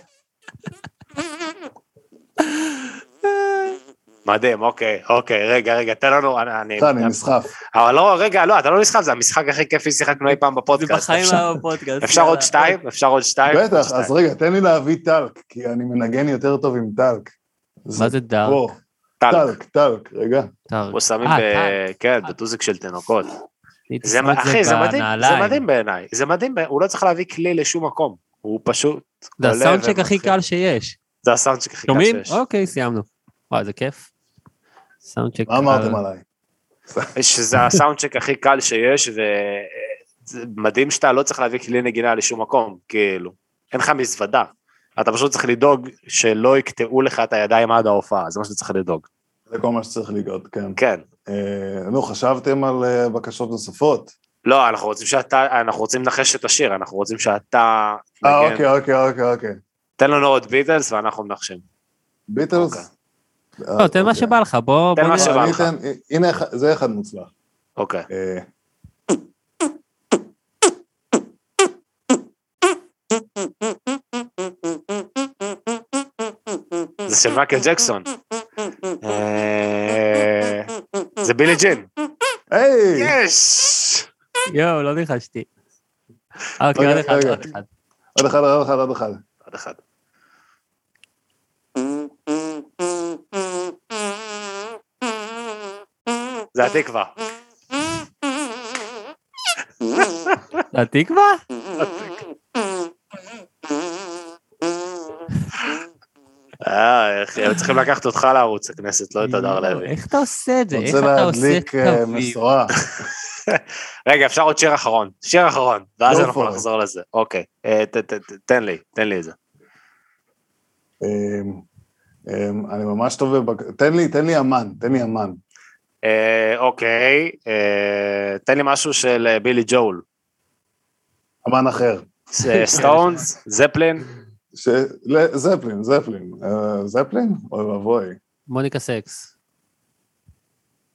מדהים, אוקיי, אוקיי, רגע, רגע, תן לנו, אני... אני- סליחה, אני נסחף. אבל לא, רגע, לא, אתה לא נסחף, זה המשחק הכי כיפי ששיחקנו אי פעם זה בפודקאסט. בחיים אפשר- לא בפודקאסט. אפשר עוד. שתיים? אפשר עוד שתיים? בטח. אז רגע, תן לי להביא טלק, כי אני מנגן יותר טוב עם טלק. מה זה דארק? טלק, טלק, רגע. טארק. פה שמים אה, ב... טל. כן, בטוזיק של תינוקות. זה, אחי, זה מדהים, זה. מדהים בעיניי. זה מדהים, הוא לא צריך להביא כלי לשום מקום. הוא פשוט... זה הסאונדשק הכי. קל שיש. זה הסאונדשק הכי קל שומעים? שיש. אוקיי, סיימנו. וואי, איזה כיף. סאונדשק מה אמרתם עליי? שזה הסאונדשק הכי קל שיש, ומדהים שאתה לא צריך להביא כלי נגינה לשום מקום, כאילו. אין לך מזוודה. אתה פשוט צריך לדאוג שלא יקטעו לך את הידיים עד ההופעה, זה מה שאתה צריך לדאוג. זה כל מה שצריך לגאות, כן. כן. אה, נו, חשבתם על אה, בקשות נוספות? לא, אנחנו רוצים שאתה, אנחנו רוצים לנחש את השיר, אנחנו רוצים שאתה... אה, נגן. אוקיי, אוקיי, אוקיי, אוקיי. תן לנו עוד ביטלס ואנחנו מנחשים. ביטלס? אוקיי. אה, לא, תן מה אוקיי. שבא לך, בוא... תן מה. שבא לך. הנה, זה אחד מוצלח. אוקיי. אה, זה של מייקל ג'קסון. אה, זה בילי ג'ין. היי! יש! יואו, לא ניחשתי. אוקיי, עוד רגע, אחד. עוד אחד. עוד אחד, עוד אחד, עוד אחד. עוד אחד. זה התקווה. אה, איך- הם צריכים לקחת אותך לערוץ הכנסת, לא את הדר לוי. איך אתה עושה את זה? איך אתה עושה להדליק אה, קווים? משואה. [laughs] רגע, אפשר עוד שיר אחרון. שיר אחרון, ואז Go אנחנו. נחזור לזה. אוקיי, אה, תן לי, תן לי את זה. אמ, אמ, אני ממש טוב. תן לי, תן לי אמן, תן לי אמן. אה, אוקיי, אה, תן לי משהו של אה, בילי ג'ול. אמן אחר. סטונס, זפלין, ש... ל- זפלין, זפלין. זפלין? אוי ואבוי. מוניקה סקס.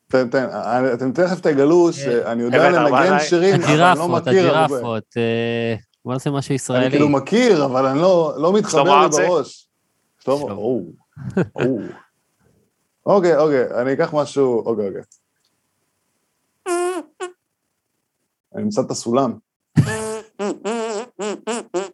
תן, תן, אתם תכף תגלו שאני יודע לנגן? שירים, אבל אני לא הג'ירפות, מכיר הרבה. הג'ירפות. אה, בוא נעשה משהו אני ישראלי. כאילו מכיר, אבל אני לא לא מתחבר לי? בראש. שלמה, שלמה. או, או. אוקיי, אוקיי, אני אקח משהו, אוקיי, אוקיי. אני אמצא את הסולם. [laughs]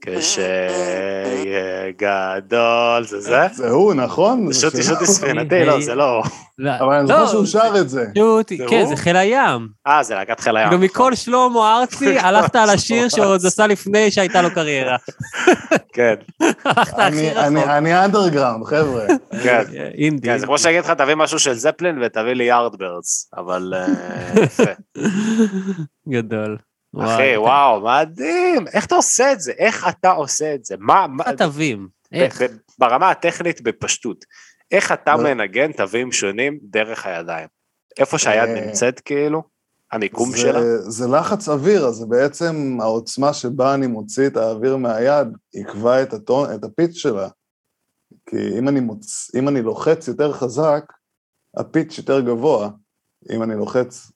כשיהיה גדול, זה זה? זה הוא, נכון? זה שוטי. שוטי ספינתי, לא, זה לא. לא, אבל אני לא, זוכר שהוא שר את זה. שוטי, כן? זה חיל הים. אה, זה להקת חיל הים. גם מכל שלמה ארצי, [laughs] הלכת על השיר שהוא עוד עשה לפני שהייתה לו קריירה. [laughs] כן, הלכת הכי אני- רחוק. אני- אני אנדרגראונד, חבר'ה. [laughs] כן. אינדי. כן, זה כמו שאני לך, תביא משהו של זפלין ותביא לי יארדברדס, אבל אה, יפה. גדול. אחי, וואו, מדהים, איך אתה עושה את זה? איך אתה עושה את זה? מה, מה- התווים. איך? ברמה הטכנית בפשטות, איך אתה לא. מנגן תווים שונים דרך הידיים? איפה שהיד אה, נמצאת כאילו, המיקום זה- שלה? זה לחץ אוויר, אז בעצם העוצמה שבה אני מוציא את האוויר מהיד, יקבע את הטון, את הפיץ שלה. כי אם אני, מוצ... אם אני לוחץ יותר חזק, הפיץ יותר גבוה. אם אני לוחץ...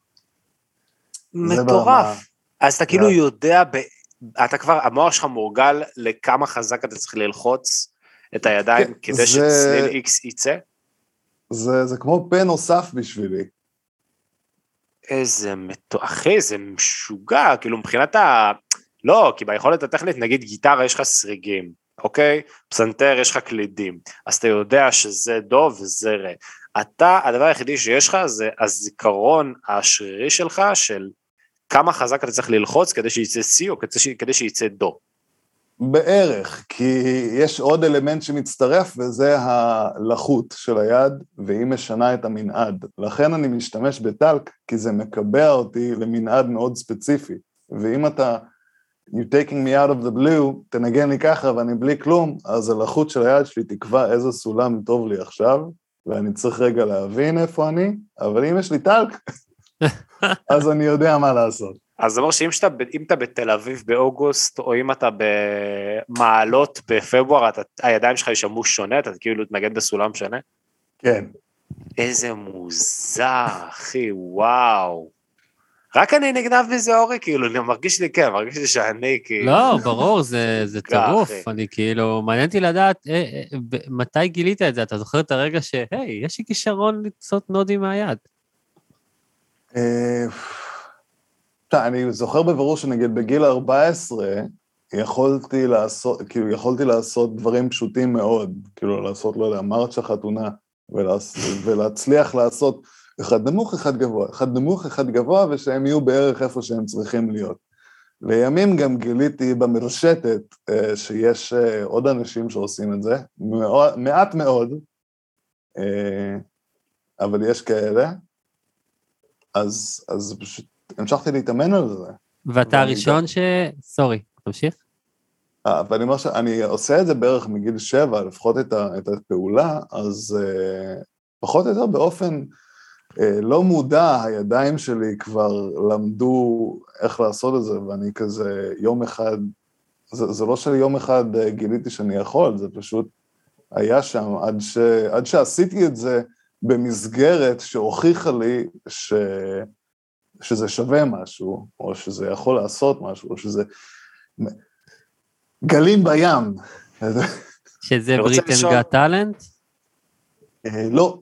מטורף. אז אתה כאילו זה- יודע, ב... אתה כבר, המוח שלך מורגל לכמה חזק אתה צריך ללחוץ את הידיים כן, כדי שצליל איקס יצא? זה, זה כמו פה נוסף בשבילי. איזה מטו... אחי, זה משוגע, כאילו מבחינת ה... לא, כי ביכולת הטכנית, נגיד גיטרה יש לך סריגים, אוקיי? פסנתר יש לך קלידים, אז אתה יודע שזה דו וזה רה. אתה, הדבר היחידי שיש לך זה הזיכרון השרירי שלך של כמה חזק אתה צריך ללחוץ כדי שיצא C או כדי, שיצא דו. בערך, כי יש עוד אלמנט שמצטרף וזה הלחות של היד, והיא משנה את המנעד. לכן אני משתמש בטלק, כי זה מקבע אותי למנעד מאוד ספציפי. ואם אתה, you taking me out of the blue, תנגן לי ככה ואני בלי כלום, אז הלחות של היד שלי תקבע איזה סולם טוב לי עכשיו, ואני צריך רגע להבין איפה אני, אבל אם יש לי טלק, [laughs] אז אני יודע מה לעשות. אז זה אומר שאם שאתה, אם אתה בתל אביב באוגוסט, או אם אתה במעלות בפברואר, אתה, הידיים שלך יישמעו שונה, אתה כאילו תנגן בסולם שונה? כן. איזה מוזר, אחי, וואו. רק אני נגנב מזה, אורי, כאילו, אני מרגיש לי, כן, מרגיש לי שאני, כאילו... לא, ברור, זה, [laughs] טירוף. אני כאילו, מעניין אותי לדעת אה, אה, ב- מתי גילית את זה. אתה זוכר את הרגע שהי, יש לי כישרון לעשות נודים מהיד. אה, אני זוכר בבירור שנגיד בגיל 14, יכולתי לעשות, כאילו, יכולתי לעשות דברים פשוטים מאוד, כאילו, לעשות, לא יודע, מרצ'ה חתונה, ולעש, ולהצליח לעשות אחד נמוך, אחד גבוה, אחד נמוך, אחד גבוה, ושהם יהיו בערך איפה שהם צריכים להיות. לימים גם גיליתי במרשתת אה, שיש אה, עוד אנשים שעושים את זה, מעט מאוד, אבל יש כאלה, אז, אז פשוט המשכתי להתאמן על זה. ואתה הראשון ש... סורי, תמשיך. אה, ואני אומר שאני עושה את זה בערך מגיל שבע, לפחות את, ה, את הפעולה, אז uh, פחות או יותר באופן uh, לא מודע, הידיים שלי כבר למדו איך לעשות את זה, ואני כזה יום אחד, זה, זה לא שיום אחד uh, גיליתי שאני יכול, זה פשוט היה שם עד, ש, עד שעשיתי את זה במסגרת שהוכיחה לי ש, שזה שווה משהו, או שזה יכול לעשות משהו, או שזה... גלים בים. שזה בריטן גאט טאלנט? אה, לא,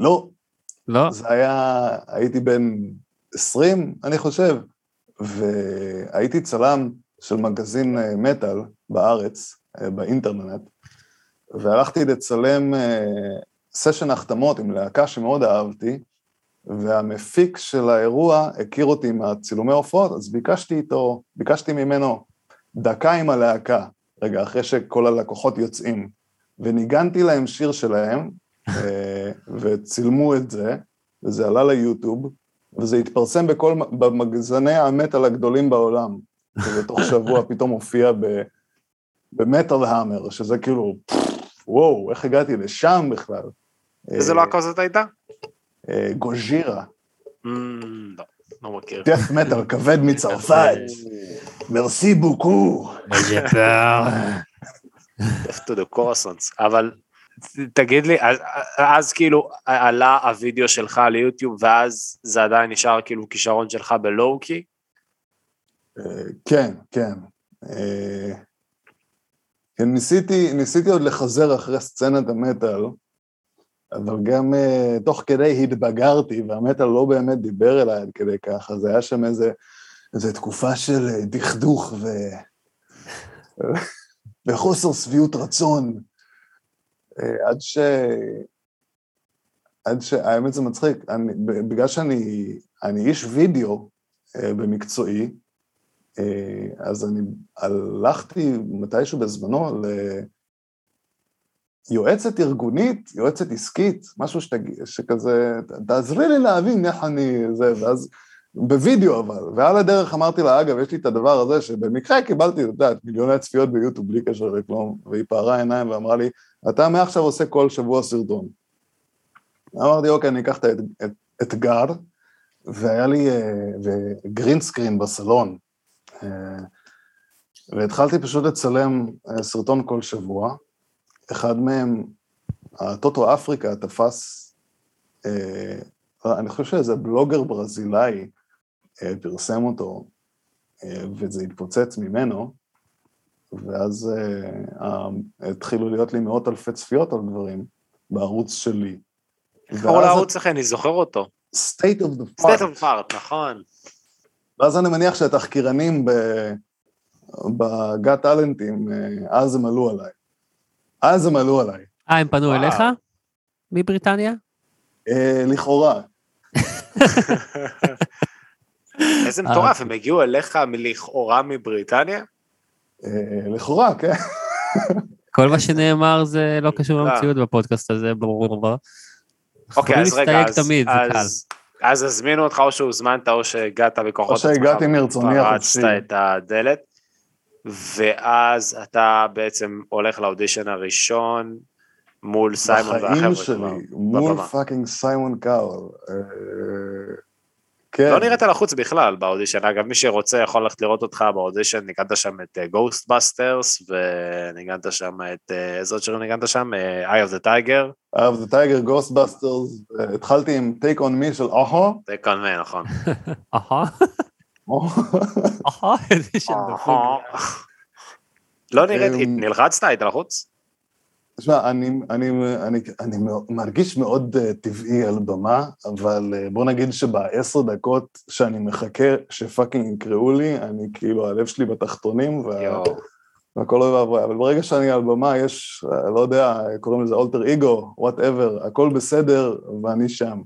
לא, לא? זה היה, הייתי בן 20, אני חושב, והייתי צלם של מגזין אה, מטאל בארץ, אה, באינטרנט, והלכתי לצלם אה, סשן החתמות עם להקה שמאוד אהבתי, והמפיק של האירוע הכיר אותי מהצילומי הופעות, אז ביקשתי איתו, ביקשתי ממנו דקה עם הלהקה, רגע, אחרי שכל הלקוחות יוצאים, וניגנתי להם שיר שלהם, אה, [laughs] וצילמו את זה, וזה עלה ליוטיוב, וזה התפרסם בכל, במגזני המטאל הגדולים בעולם, ובתוך שבוע פתאום הופיע ב, במטאל המר, שזה כאילו, וואו, איך הגעתי לשם בכלל? איזה אה, להקה זאת הייתה? אה, גוז'ירה, אמ, לא, לא מכיר. דף מטאל כבד מצרפת, מרסי בוקו. Death to the Corazons, אבל תגיד לי, אז, אז כאילו עלה הוידאו שלך ליוטיוב ואז זה עדיין נשאר כאילו כישרון שלך בלואו-קי? אה, כן, כן. אה, כן, ניסיתי, ניסיתי עוד לחזר אחרי סצנת המטאל, אבל גם uh, תוך כדי התבגרתי, והמטאל לא באמת דיבר אליי עד כדי כך, אז היה שם איזה, איזה תקופה של אה, דכדוך ו... וחוסר שביעות רצון, אה, עד ש... עד ש... האמת זה מצחיק, אני, בגלל שאני אני איש וידאו אה, במקצועי, אה, אז אני הלכתי מתישהו בזמנו ליועצת ארגונית, יועצת עסקית, משהו שתג... שכזה, תעזרי לי להבין איך אני זה, ואז בווידאו אבל, ועל הדרך אמרתי לה, אגב, יש לי את הדבר הזה שבמקרה קיבלתי, את יודעת, מיליוני צפיות ביוטיוב בלי קשר לכלום, והיא פערה עיניים ואמרה לי, אתה מעכשיו עושה כל שבוע סרטון. אמרתי, אוקיי, אני אקח את האתגר, והיה לי גרין סקרין בסלון, והתחלתי פשוט לצלם אה, סרטון כל שבוע. אחד מהם, הטוטו אפריקה תפס, אה, אני חושב שאיזה בלוגר ברזילאי אה, פרסם אותו, וזה התפוצץ ממנו, ואז אה, אה, התחילו להיות לי מאות אלפי צפיות על דברים בערוץ שלי. איך קראו לערוץ לכם? אני זוכר אותו. state of the state park. of fart, נכון. ואז אני מניח שהתחקירנים ב- בגת טאלנטים, אה, אז הם עלו עליי. אז הם עלו עליי. אה, הם פנו. אליך? מבריטניה? אה, לכאורה. איזה. מטורף, הם הגיעו אליך לכאורה מבריטניה? אה, לכאורה, כן. כל מה שנאמר זה לא קשור אה. למציאות בפודקאסט הזה, ברור. אוקיי, אז רגע, אז- תמיד, זה קל. אז- אז הזמינו אותך או שהוזמנת או שהגעת בכוחות או שהגעתי מרצוני פרצת החופשי. את הדלת, ואז אתה בעצם הולך לאודישן הראשון מול סיימון בחיים והחבר'ה שלי, כבר. מול. Fucking סיימון קאוול. אה, כן. לא נראית לחוץ בכלל באודישן, אגב מי שרוצה יכול ללכת לראות אותך באודישן, ניגנת שם את Ghostbusters, וניגנת שם את, אה, איזה עוד שירים ניגנת שם? אה, Eye of the Tiger, Eye of the Tiger, Ghostbusters, אה, התחלתי עם Take On Me של אוהו. זה קונמן, נכון. [laughs] אהה, [laughs] אהה, איזה שם דפוק. לא נראית, אמ, נלחצת? היית לחוץ? תשמע, אני, אני, אני, אני מרגיש מאוד אה, טבעי על במה, אבל אה, בוא נגיד שבעשר דקות שאני מחכה ש fucking יקראו לי, אני כאילו, הלב שלי בתחתונים, וה. והכל אוי ואבוי, אבל ברגע שאני על במה, יש, אה, לא יודע, קוראים לזה אלטר אגו, whatever, הכל בסדר, ואני שם.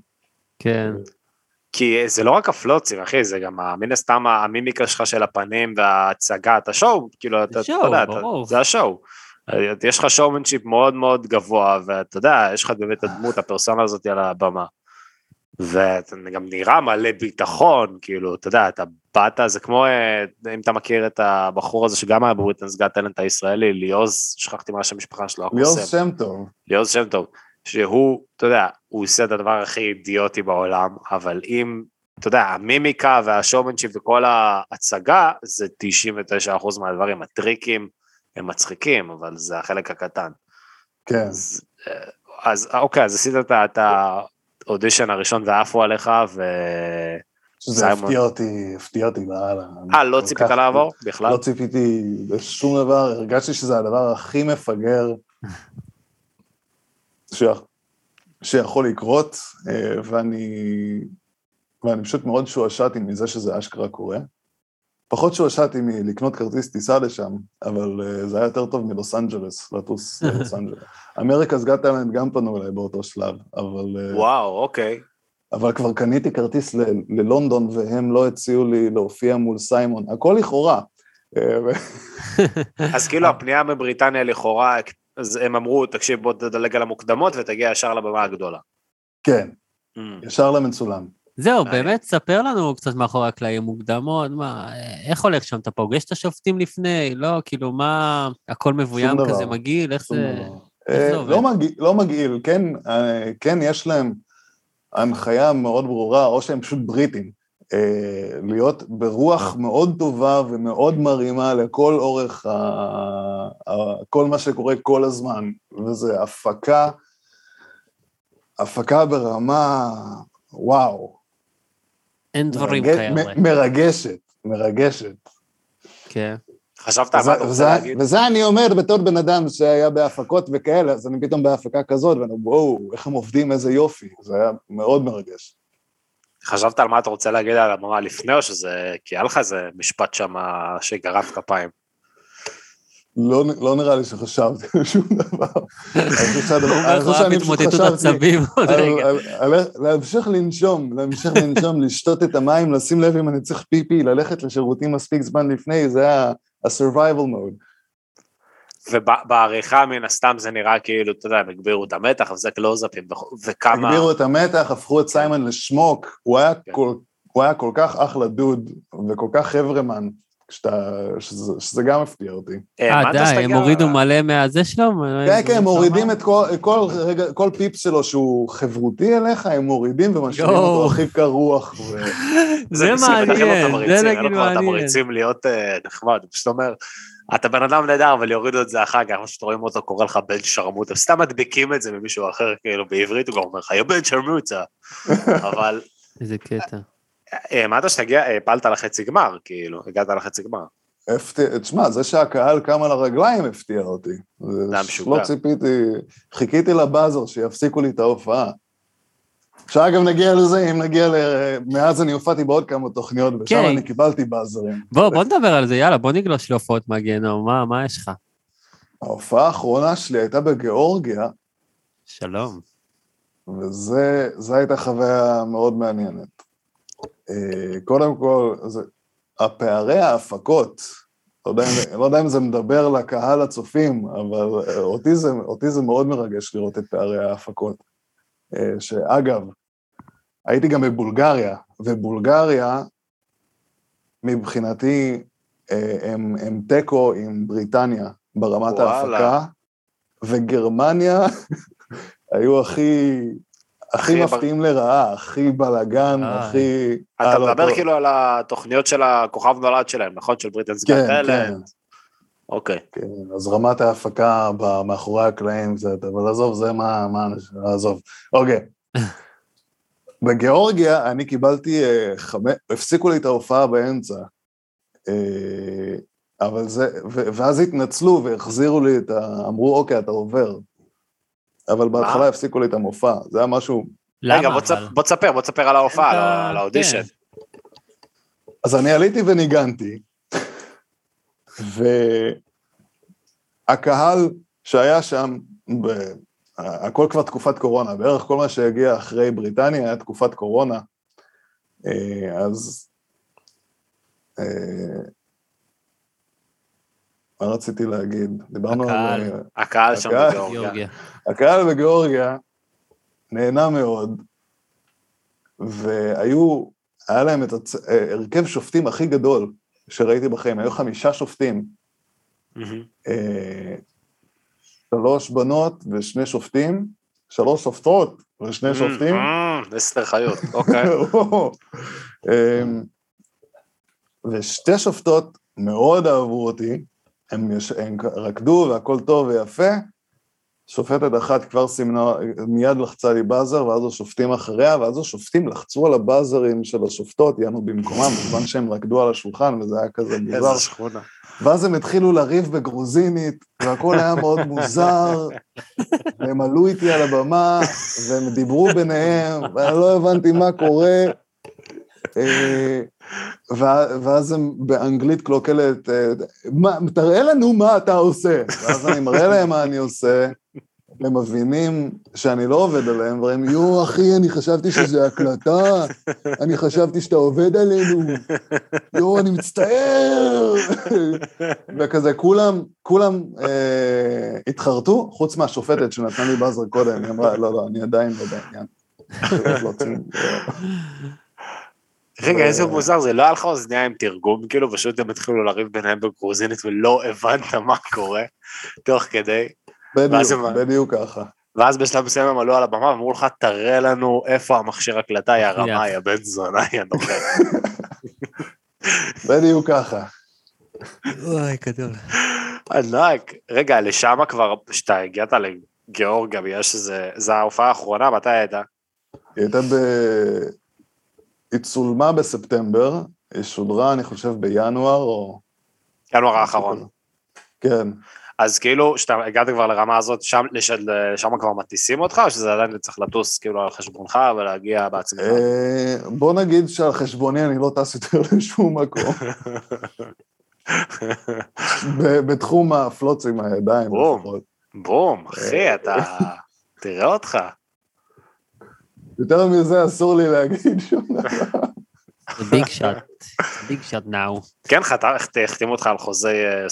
כן. כי זה לא רק הפלוצים, אחי, זה גם מן הסתם המימיקה שלך של הפנים וההצגה, אתה show, כאילו, אתה אתה show, יודע, אתה-. זה ה show. יש לך שואומנשיפ מאוד מאוד גבוה, ואתה יודע, יש לך באמת את הדמות, הפרסונה הזאת על הבמה. ואתה גם נראה מלא ביטחון, כאילו, אתה יודע, אתה באת, זה כמו, אה, אם אתה מכיר את הבחור הזה שגם היה בבריטנס גאט טלנט הישראלי, ליאוז, שכחתי מה השם המשפחה שלו, הקוסם. שם טוב. ליאוז שם טוב, שהוא, אתה יודע, הוא עושה את הדבר הכי אידיוטי בעולם, אבל אם, אתה יודע, המימיקה והשואומנשיפ וכל ההצגה, זה 99% מהדברים, הטריקים הם מצחיקים, אבל זה החלק הקטן. כן. אז, אה, אז אוקיי, אז עשית את האודישן הראשון ועפו עליך, ו... שזה סיימון. הפתיע אותי, הפתיע אותי לאללה. אה, לא ציפית כך- לעבור בכלל? לא ציפיתי לשום דבר, הרגשתי שזה הדבר הכי מפגר [laughs] ש... שיכול לקרות, אה, ואני, ואני פשוט מאוד שועשעתי מזה שזה אשכרה קורה. פחות שועשעתי מלקנות כרטיס טיסה לשם, אבל אה, זה היה יותר טוב מלוס אנג'לס, לטוס [laughs] ללוס אנג'לס. America's Got Talent גם פנו אליי באותו שלב, אבל, אה, וואו, אוקיי. אבל כבר קניתי כרטיס ל- ללונדון והם לא הציעו לי להופיע מול סיימון, הכל לכאורה. [laughs] אז כאילו הפנייה מבריטניה לכאורה, אז הם אמרו, תקשיב, בוא תדלג על המוקדמות ותגיע ישר לבמה הגדולה. כן, Mm. ישר למצולם. זהו, מעניין. באמת, ספר לנו קצת מאחורי הקלעים מוקדמות, מה, איך הולך שם? אתה פוגש את השופטים לפני? לא, כאילו, מה, הכל מבוים. כזה מגעיל? איך זה... אה, עובד? לא מגעיל, לא מגעיל, כן, אה, כן יש להם הנחיה מאוד ברורה, או שהם פשוט בריטים, אה, להיות ברוח מאוד טובה ומאוד מרימה לכל אורך, ה... ה- כל מה שקורה כל הזמן, וזה הפקה, הפקה ברמה, וואו, אין דברים מרגש- כאלה. מ- מרגשת, מרגשת. כן. חשבת על מה וזה- אתה רוצה וזה- להגיד? וזה אני אומר בתור בן אדם שהיה בהפקות וכאלה, אז אני פתאום בהפקה כזאת, ואני, וואו, איך הם עובדים, איזה יופי. זה היה מאוד מרגש. חשבת על מה אתה רוצה להגיד על הבמה לפני, או שזה, כי היה לך איזה משפט שם שגרף כפיים. לא, לא נראה לי שחשבתי על שום דבר. אני חושב שאני פשוט חשבתי עצבים עוד על- רגע. על- להמשיך לנשום, להמשיך לנשום, [laughs] לשתות את המים, לשים לב אם אני צריך פיפי, ללכת לשירותים מספיק זמן לפני, זה היה ה-survival mode. ובעריכה מן הסתם זה נראה כאילו, אתה יודע, הם הגבירו את המתח, וזה קלוזאפים, וכ- וכמה... הגבירו את המתח, הפכו את סיימון לשמוק, הוא היה כן. כל, הוא היה כל כך אחלה דוד, וכל כך חברמן, שאתה, שזה, שזה גם הפתיע אותי. אה, אה, די, הם הורידו מלא מהזה שלו? כן, כן, הם מורידים את כל, כל רגע, כל פיפס שלו שהוא חברותי אליך, הם מורידים ומשאירים. אותו הכי קרוח. ו... זה לו מעניין, תמריצים, זה אין לו נגיד כבר מעניין. תמריצים להיות אה, נחמד, הוא פשוט אומר, אתה בן אדם נהדר, אבל יורידו את זה אחר כך, פשוט רואים אותו קורא לך בן שרמוטה, סתם מדביקים את זה ממישהו אחר, כאילו בעברית הוא גם אומר לך, יא בן שרמוטה, אבל איזה קטע. האמנת שתגיע, הפלת לחצי גמר, כאילו, הגעת לחצי גמר. הפתיע, תשמע, זה שהקהל קם על הרגליים הפתיע אותי. זה משוגע. לא ציפיתי, חיכיתי לבאזר שיפסיקו לי את ההופעה. שאגב נגיע לזה, אם נגיע ל... מאז אני הופעתי בעוד כמה תוכניות, ושם כן. אני קיבלתי באזרים. בוא, בוא נדבר על זה, יאללה, בוא נגלוש להופעות מהגיהנום, מה, מה יש לך? ההופעה האחרונה שלי הייתה בגיאורגיה, שלום. וזו הייתה חוויה מאוד מעניינת. אה, קודם כל, זה, הפערי ההפקות, לא יודע, לא יודע אם זה מדבר לקהל הצופים, אבל אה, אותי זה, אותי זה מאוד מרגש לראות את פערי ההפקות. אה, שאגב, הייתי גם בבולגריה, ובולגריה, מבחינתי, אה, הם, הם תיקו עם בריטניה ברמת וואלה. ההפקה, וגרמניה [laughs] היו הכי, הכי מפתיעים לרעה, הכי בלאגן, איי. הכי... אתה מדבר אותו- כאילו על התוכניות של הכוכב נולד שלהם, נכון? של בריטנס כן, גאט כן. אוקיי. כן, אז רמת ההפקה מאחורי הקלעים זה, אבל עזוב, זה מה, מה, עזוב. אוקיי. [laughs] בגיאורגיה אני קיבלתי אה, חמש, הפסיקו לי את ההופעה באמצע, אה, אבל זה, ו, ואז התנצלו והחזירו לי את ה... אמרו, אוקיי, אתה עובר. אבל בהתחלה הפסיקו לי את המופע, זה היה משהו... למה רגע, בוא בוא תספר, בוא תספר על ההופעה, על אתה- על האודישן. כן. אז אני עליתי וניגנתי, והקהל שהיה שם, ב... הכל כבר תקופת קורונה, בערך כל מה שהגיע אחרי בריטניה היה תקופת קורונה, אה, אז... אה, מה רציתי להגיד? דיברנו הקהל. על... אה, הקהל שם הקהל. בגיאורגיה. גיאורגיה. הקהל בגיאורגיה נהנה מאוד, והיו, היה להם את הצ... הרכב שופטים הכי גדול שראיתי בחיים, היו חמישה שופטים, מהמם. שלוש בנות ושני שופטים, שלוש שופטות ושני שופטים. אה, אסתר חיות, [laughs] אוקיי. אמ, ושתי שופטות מאוד אהבו אותי, הם, הם רקדו והכל טוב ויפה, שופטת אחת כבר סימנה, מיד לחצה לי באזר, ואז השופטים אחריה, ואז השופטים לחצו על הבאזרים של השופטות, יענו במקומם, בזמן שהם רקדו על השולחן, וזה היה כזה מוזר. איזה שכונה. ואז הם התחילו לריב בגרוזינית, והכל היה מאוד מוזר, והם עלו איתי על הבמה, והם דיברו ביניהם, ואני לא הבנתי מה קורה. אה, ואז הם באנגלית קלוקלת, אה, "מה, תראה לנו מה אתה עושה. ואז אני מראה להם מה אני עושה, הם מבינים שאני לא עובד עליהם, והם, יואו, אחי, אני חשבתי שזה הקלטה, אני חשבתי שאתה עובד עלינו, יואו, אני מצטער. וכזה, כולם, כולם אה, התחרטו, חוץ מהשופטת שנתנה לי באזר קודם, היא אמרה, לא, לא, אני עדיין לא בעניין. לא רגע, איזה מוזר, זה לא היה לך אוזניה עם תרגום, כאילו פשוט הם התחילו לריב ביניהם בגרוזינית ולא הבנת מה קורה תוך כדי, בדיוק, בדיוק ככה. ואז בשלב מסוים הם עלו על הבמה ואמרו לך, תראה לנו איפה המכשיר הקלטה, יא רמה, יא בן זונה, יא נוכל. [laughs] בדיוק ככה. אוי, גדול. ענק. רגע, לשם כבר, כשאתה הגעת לגיאורגיה, בגלל שזה, זה ההופעה האחרונה, מתי הייתה? היא הייתה ב... היא צולמה בספטמבר, היא שודרה, אני חושב, בינואר, או... ינואר האחרון. כן. אז כאילו, כשאתה הגעת כבר לרמה הזאת, שם, לש, לשם כבר מטיסים אותך, או שזה עדיין צריך לטוס כאילו על חשבונך ולהגיע בעצמך? אה, בוא נגיד שעל חשבוני אני לא טס יותר [laughs] לשום מקום. [laughs] בתחום הפלוץ עם הידיים בום. בום, אחי, אתה... [laughs] תראה אותך. יותר מזה אסור לי להגיד שום דבר. ביג שוט. ביג שוט נאו. כן, חת- החתימו אותך על חוזי אה,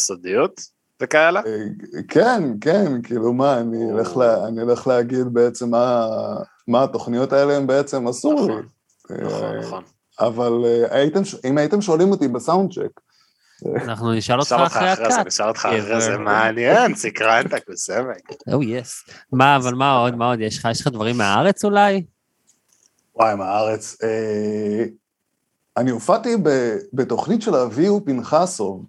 סודיות וכאלה? אה, כן, כן, כאילו מה, אני אלך לה- אני אלך להגיד בעצם מה- מה התוכניות האלה הם בעצם אסור לי. נכון, נכון, אה, נכון. אבל אה, הייתם, אם הייתם שואלים אותי בסאונד צ'ק, אנחנו נשאל אותך נשאל אותך אחרי אחרי זה, הקאט. נשאל אותך אחרי גבר. זה, מעניין, [laughs] סקרנת, קוסמק. או יס. מה, אבל מה עוד, מה עוד יש לך? יש לך דברים מהארץ אולי? וואי, מהארץ. אני הופעתי ב- בתוכנית של אביהו פנחסוב,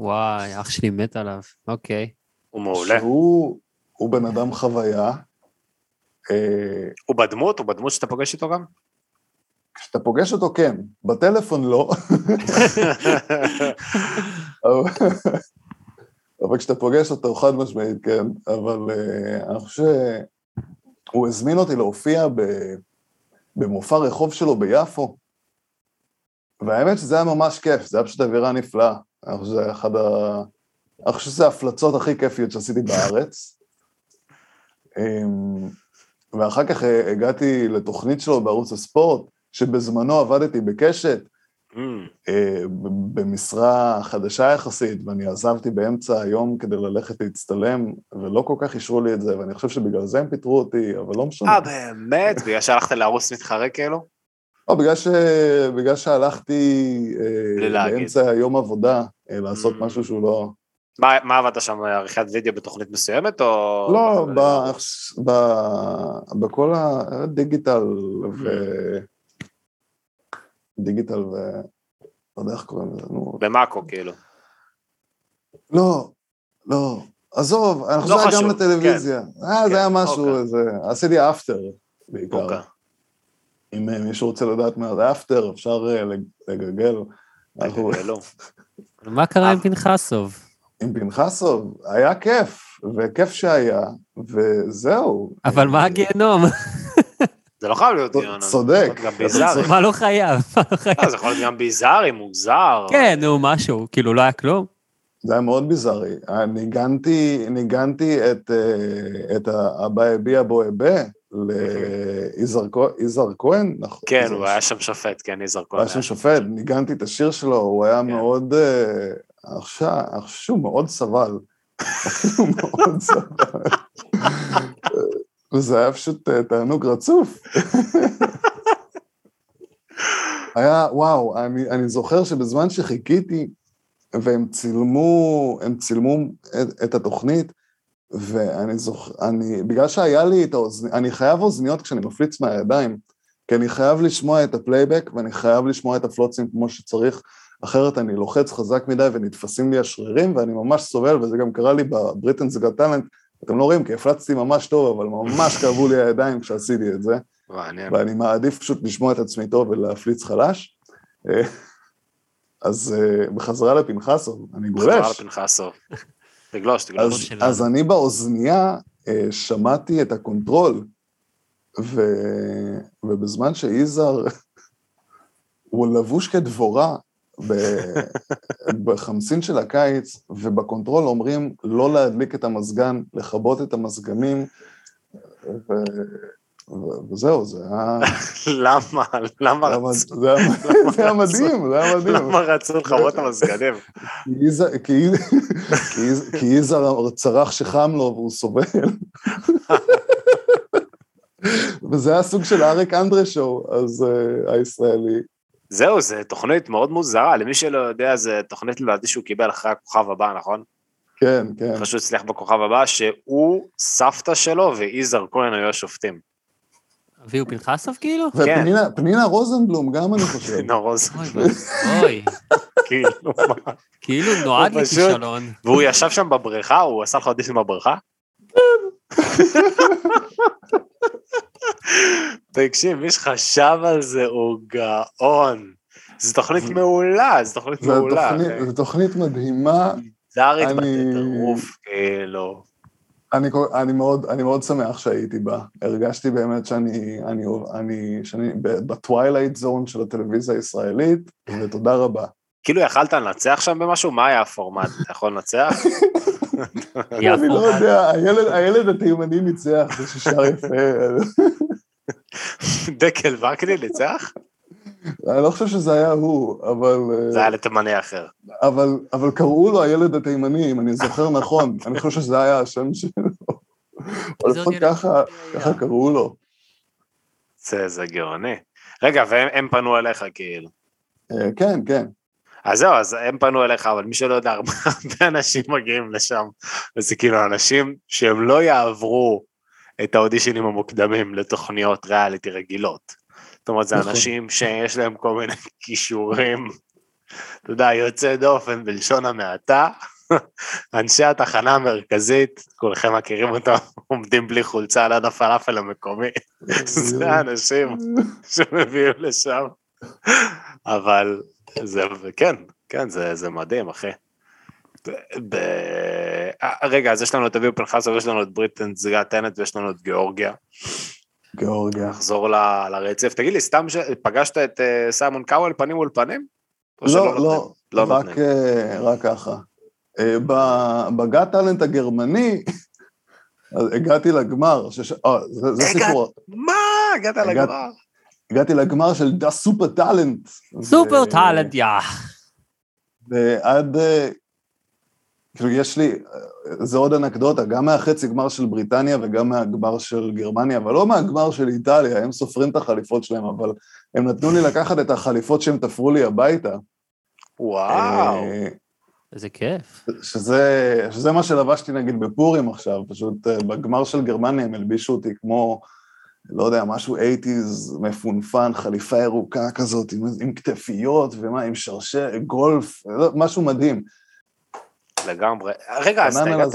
וואי, אח שלי מת עליו. אוקיי. הוא מעולה. שהוא הוא בן אדם חוויה. אה, הוא בדמות? הוא בדמות שאתה פוגש איתו גם? כשאתה פוגש אותו כן, בטלפון לא. אבל- כשאתה פוגש אותו חד משמעית כן, אבל אה, אני חושב שהוא הזמין אותי להופיע ב- במופע רחוב שלו ביפו, והאמת שזה היה ממש כיף, זה היה פשוט אווירה נפלאה. אני חושב שזה אחד ה... אני חושב שזה ההפלצות הכי כיפיות שעשיתי בארץ. אמ, ואחר כך אה, הגעתי לתוכנית שלו בערוץ הספורט, שבזמנו עבדתי בקשת, Mm, אה, במשרה חדשה יחסית, ואני עזבתי באמצע היום כדי ללכת להצטלם, ולא כל כך אישרו לי את זה, ואני חושב שבגלל זה הם פיטרו אותי, אבל לא משנה. אה, באמת? בגלל שהלכת לערוץ מתחרה כאילו? לא, בגלל, ש... בגלל שהלכתי אה, להגיד. באמצע היום עבודה אה, לעשות Mm. משהו שהוא לא... מה מה עבדת שם, עריכת וידאו בתוכנית מסוימת, או... לא, ב... ב... בכל הדיגיטל ו... דיגיטל ו... לא יודע איך קוראים לזה, נו. במאקו כאילו. לא, לא. עזוב, אני חושב לא שזה היה גם לטלוויזיה. אה, כן, זה היה משהו, אוקיי. איזה... עשיתי אפטר בעיקר. אם אה, מישהו רוצה לדעת מה זה אפטר, אפשר אה, לג- לגגל. מה קרה עם פנחסוב? עם פנחסוב, היה כיף, וכיף שהיה, וזהו. אבל מה הגיהנום? זה לא חייב להיות דיון. צודק. גם ביזארי. מה לא חייב? לא חייב? אה, זה יכול להיות גם ביזארי, מוזר. כן, נו, משהו, כאילו לא היה כלום. זה היה מאוד ביזארי. אה, ניגנתי, את, אה, את האבא הביע בו אבה ליזהר כהן, נכון? כן, הוא היה שם שופט, כן, יזהר הוא כהן. היה שם שופט, ניגנתי את השיר שלו, הוא היה כן. מאוד... אה, עכשיו, אני חושב שהוא מאוד סבל. הוא מאוד [laughs] סבל. וזה היה פשוט אה, תענוג רצוף. [laughs] היה, וואו, אני, אני זוכר שבזמן שחיכיתי, והם צילמו, הם צילמו את, את התוכנית, ואני זוכר, אני, בגלל שהיה לי את האוזניות, אני חייב אוזניות כשאני מפליץ מהידיים, כי אני חייב לשמוע את הפלייבק, ואני חייב לשמוע את הפלוצים כמו שצריך, אחרת אני לוחץ חזק מדי ונתפסים לי השרירים, ואני ממש סובל, וזה גם קרה לי ב Britain's Got Talent, אתם לא רואים, כי הפלצתי ממש טוב, אבל ממש כאבו לי הידיים כשעשיתי את זה. מעניין. ואני מעדיף פשוט לשמוע את עצמי טוב ולהפליץ חלש. אה, אז אה, בחזרה לפנחסוב, אני גולש. לפנחסוב. תגלוש, אז, תגלוש. שלנו. אז אני באוזנייה אה, שמעתי את הקונטרול, ו, ובזמן שיזהר, [laughs] הוא לבוש כדבורה ב- [laughs] בחמסין של הקיץ, ובקונטרול אומרים לא להדליק את המזגן, לכבות את המזגנים, ו, וזהו, זה היה... למה? למה רצו? זה היה- מדהים, זה היה מדהים. למה רצו לכבות את המזגנים? כי יזהר- צרח שחם לו והוא סובל. וזה היה סוג של אריק אנדרה שואו, אז אה, הישראלי. זהו, זו תוכנית מאוד מוזרה, למי שלא יודע, זו תוכנית לדעתי שהוא קיבל אחרי הכוכב הבא, נכון? כן, כן. אחרי שהוא הצליח בכוכב הבא, שהוא, סבתא שלו ויזהר כהן היו השופטים. אביהו פנחסוב כאילו? ופנינה פנינה רוזנבלום גם, אני חושב. נורוז, אוי ואבוי, כאילו, מה? כאילו נועד לכישלון. והוא ישב שם בבריכה, הוא עשה לך אודישן בבריכה? תקשיב, מי שחשב על זה הוא גאון. זו תוכנית מעולה, זו תוכנית מעולה. זו תוכנית מדהימה. זארית אני- בטירוף, כאילו. אני, אני, מאוד, אני מאוד שמח שהייתי בה. הרגשתי באמת שאני, אני, אני, שאני ב Twilight Zone של הטלוויזיה הישראלית, ותודה רבה. כאילו יכלת לנצח שם במשהו? מה היה הפורמט? אתה יכול לנצח? [laughs] אני לא יודע, הילד, הילד התימני ניצח, זה ששר יפה. דקל וקנין ניצח? אני לא חושב שזה היה הוא, אבל, אה, זה היה לתימני אחר. אבל, אבל קראו לו הילד התימני, אם אני זוכר נכון. אני חושב שזה היה השם שלו. או לפחות ככה? ככה קראו לו. זה, זה גאוני. רגע, והם הם פנו אליך כאילו. אה, כן, כן. אז זהו, אז הם פנו אליך, אבל מי שלא יודע, הרבה אנשים מגיעים לשם, וזה כאילו אנשים שהם לא יעברו את האודישנים המוקדמים לתוכניות ריאליטי רגילות. זאת אומרת, זה נכון. אנשים שיש להם כל מיני [laughs] כישורים, אתה יודע, יוצא דופן בלשון המעטה, [laughs] אנשי התחנה המרכזית, כולכם מכירים אותם, [laughs] עומדים בלי חולצה ליד הפלאפל המקומי. זה האנשים שמביאים לשם. אבל זה, כן, כן, זה, זה מדהים, אחי. ב... אה, רגע, אז יש לנו את אביב פנחסוב, יש לנו את בריטן זגה טנט ויש לנו את גיאורגיה. גיאורגיה. נחזור ל- לרצף. תגיד לי, סתם ש- פגשת את אה, סיימון קאוול פנים מול פנים? לא, נותנים? לא, לא רק. אה, רק ככה. אה, ב- ב Got Talent הגרמני, אז הגעתי לגמר, שש... אה, זה, זה הגעת- סיפור, מה? הגעת הגעת- לגמר? הגעתי לגמר של The Supertalent. Supertalent, yeah. ועד, כאילו יש לי, אה, זה עוד אנקדוטה, גם מהחצי גמר של בריטניה וגם מהגמר של גרמניה, אבל לא מהגמר של איטליה, הם סופרים את החליפות שלהם, אבל הם נתנו לי לקחת את החליפות שהם תפרו לי הביתה. וואו. אה, איזה כיף. שזה, שזה מה שלבשתי נגיד בפורים עכשיו, פשוט אה, בגמר של גרמניה הם הלבישו אותי כמו, לא יודע, משהו 80's מפונפן, חליפה ירוקה כזאת, עם, עם כתפיות ומה, עם שרשר, גולף, לא, משהו מדהים. לגמרי. רגע, אז הגעת-.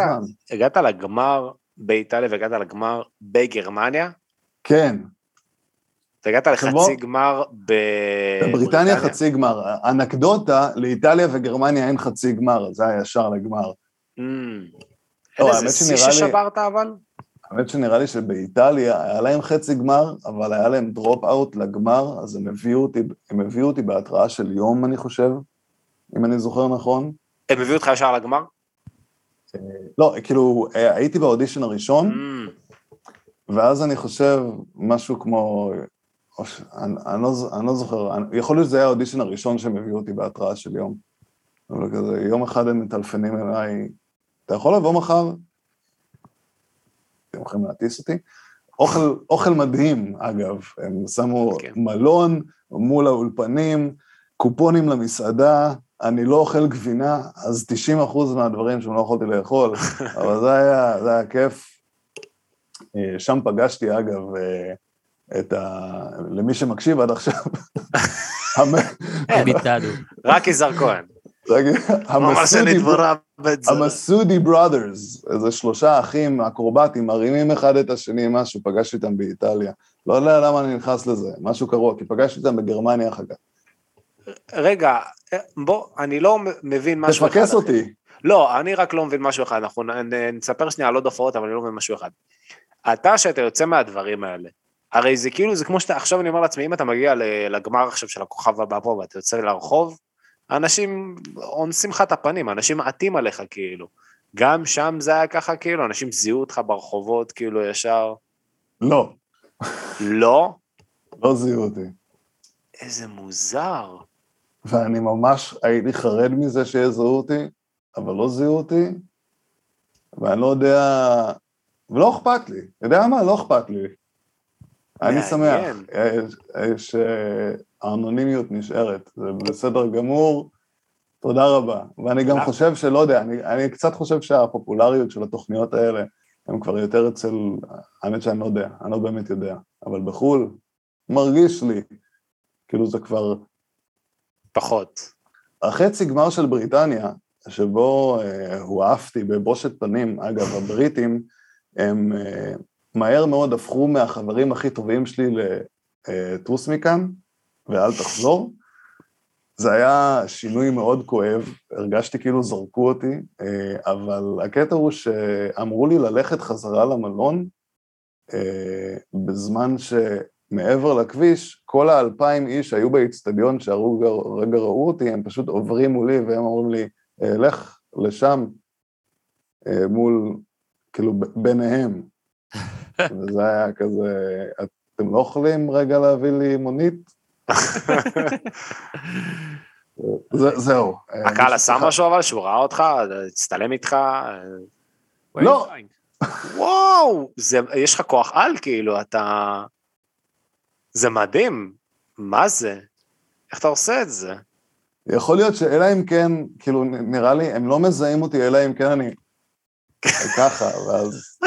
הגעת לגמר באיטליה והגעת לגמר בגרמניה? כן, אתה הגעת לחצי גמר בבריטניה? בבריטניה חצי גמר. אנקדוטה, לאיטליה וגרמניה אין חצי גמר, זה היה ישר לגמר. Mm. לא, אין האמת איזה שיא ששברת אבל? האמת שנראה לי שבאיטליה היה להם חצי גמר, אבל היה להם דרופ אאוט לגמר, אז הם הביאו אותי, הם הביאו אותי בהתראה של יום, אני חושב, אם אני זוכר נכון. הם הביאו אותך ישר לגמר? לא, כאילו, אה, הייתי באודישן הראשון, Mm. ואז אני חושב משהו כמו... אני, אני, לא, אני לא זוכר, אני, יכול להיות שזה היה האודישן הראשון שהם הביאו אותי בהתראה של יום. אבל כזה, יום אחד הם מטלפנים אליי, אתה יכול לבוא מחר? אתם יכולים להטיס אותי? אוכל, אוכל מדהים, אגב, הם שמו כן. מלון מול האולפנים, קופונים למסעדה, אני לא אוכל גבינה, אז 90% מהדברים שלא יכולתי לאכול, [laughs] אבל זה היה, זה היה כיף. אה, שם פגשתי, אגב, אה, את ה... למי שמקשיב עד עכשיו. [laughs] רק יזהר כהן. המסודי בראדרס, איזה שלושה אחים אקרובטים, מרימים אחד את השני, משהו, פגשתי אותם באיטליה. לא יודע למה אני נכנס לזה, משהו קרוע, כי פגשתי אותם בגרמניה אחר כך. רגע, בוא, אני לא מבין משהו אחד. תפקס. אותי. לא, אני רק לא מבין משהו אחד, אנחנו נספר שנייה על עוד הופעות, אבל אני לא מבין משהו אחד. אתה, שאתה יוצא מהדברים האלה, הרי זה כאילו, זה כמו שאתה, עכשיו אני אומר לעצמי, אם אתה מגיע לגמר עכשיו של הכוכב הבא פה ואתה יוצא לרחוב, אנשים אונסים לך את הפנים, אנשים מעטים עליך כאילו. גם שם זה היה ככה כאילו, אנשים זיהו אותך ברחובות כאילו ישר, לא, לא? לא זיהו אותי. איזה מוזר. ואני ממש הייתי חרד מזה שיזהו אותי, אבל לא זיהו אותי, ואני לא יודע... ולא אכפת לי, אתה יודע מה? לא אכפת לי. אני. שמח אה, שהאנונימיות נשארת, זה בסדר גמור, תודה רבה. ואני גם? חושב שלא יודע, אני, אני קצת חושב שהפופולריות של התוכניות האלה, הם כבר יותר אצל, האמת שאני לא יודע, אני לא באמת יודע, אבל בחו"ל, מרגיש לי, כאילו זה כבר פחות. החצי גמר של בריטניה, שבו אה, הועפתי בבושת פנים, אגב, הבריטים, הם אה, מהר מאוד הפכו מהחברים הכי טובים שלי לטוס מכאן, ואל תחזור. זה היה שינוי מאוד כואב, הרגשתי כאילו זרקו אותי, אה, אבל הקטע הוא שאמרו לי ללכת חזרה למלון, אה, בזמן שמעבר לכביש, כל האלפיים איש שהיו באיצטדיון שהרגע ראו אותי, הם פשוט עוברים מולי והם אומרים לי, "אה, לך לשם, אה, מול, כאילו ביניהם. [laughs] וזה היה כזה, אתם לא יכולים רגע להביא לי מונית? [laughs] זה, זהו. אה, הקהל עשה משפחה- משהו אבל שהוא ראה אותך, הצטלם איתך, לא. וואו, זה, יש לך כוח על כאילו, אתה... זה מדהים, מה זה? איך אתה עושה את זה? יכול להיות שאלא אם כן, כאילו, נראה לי, הם לא מזהים אותי, אלא אם כן אני [laughs] ככה, ואז...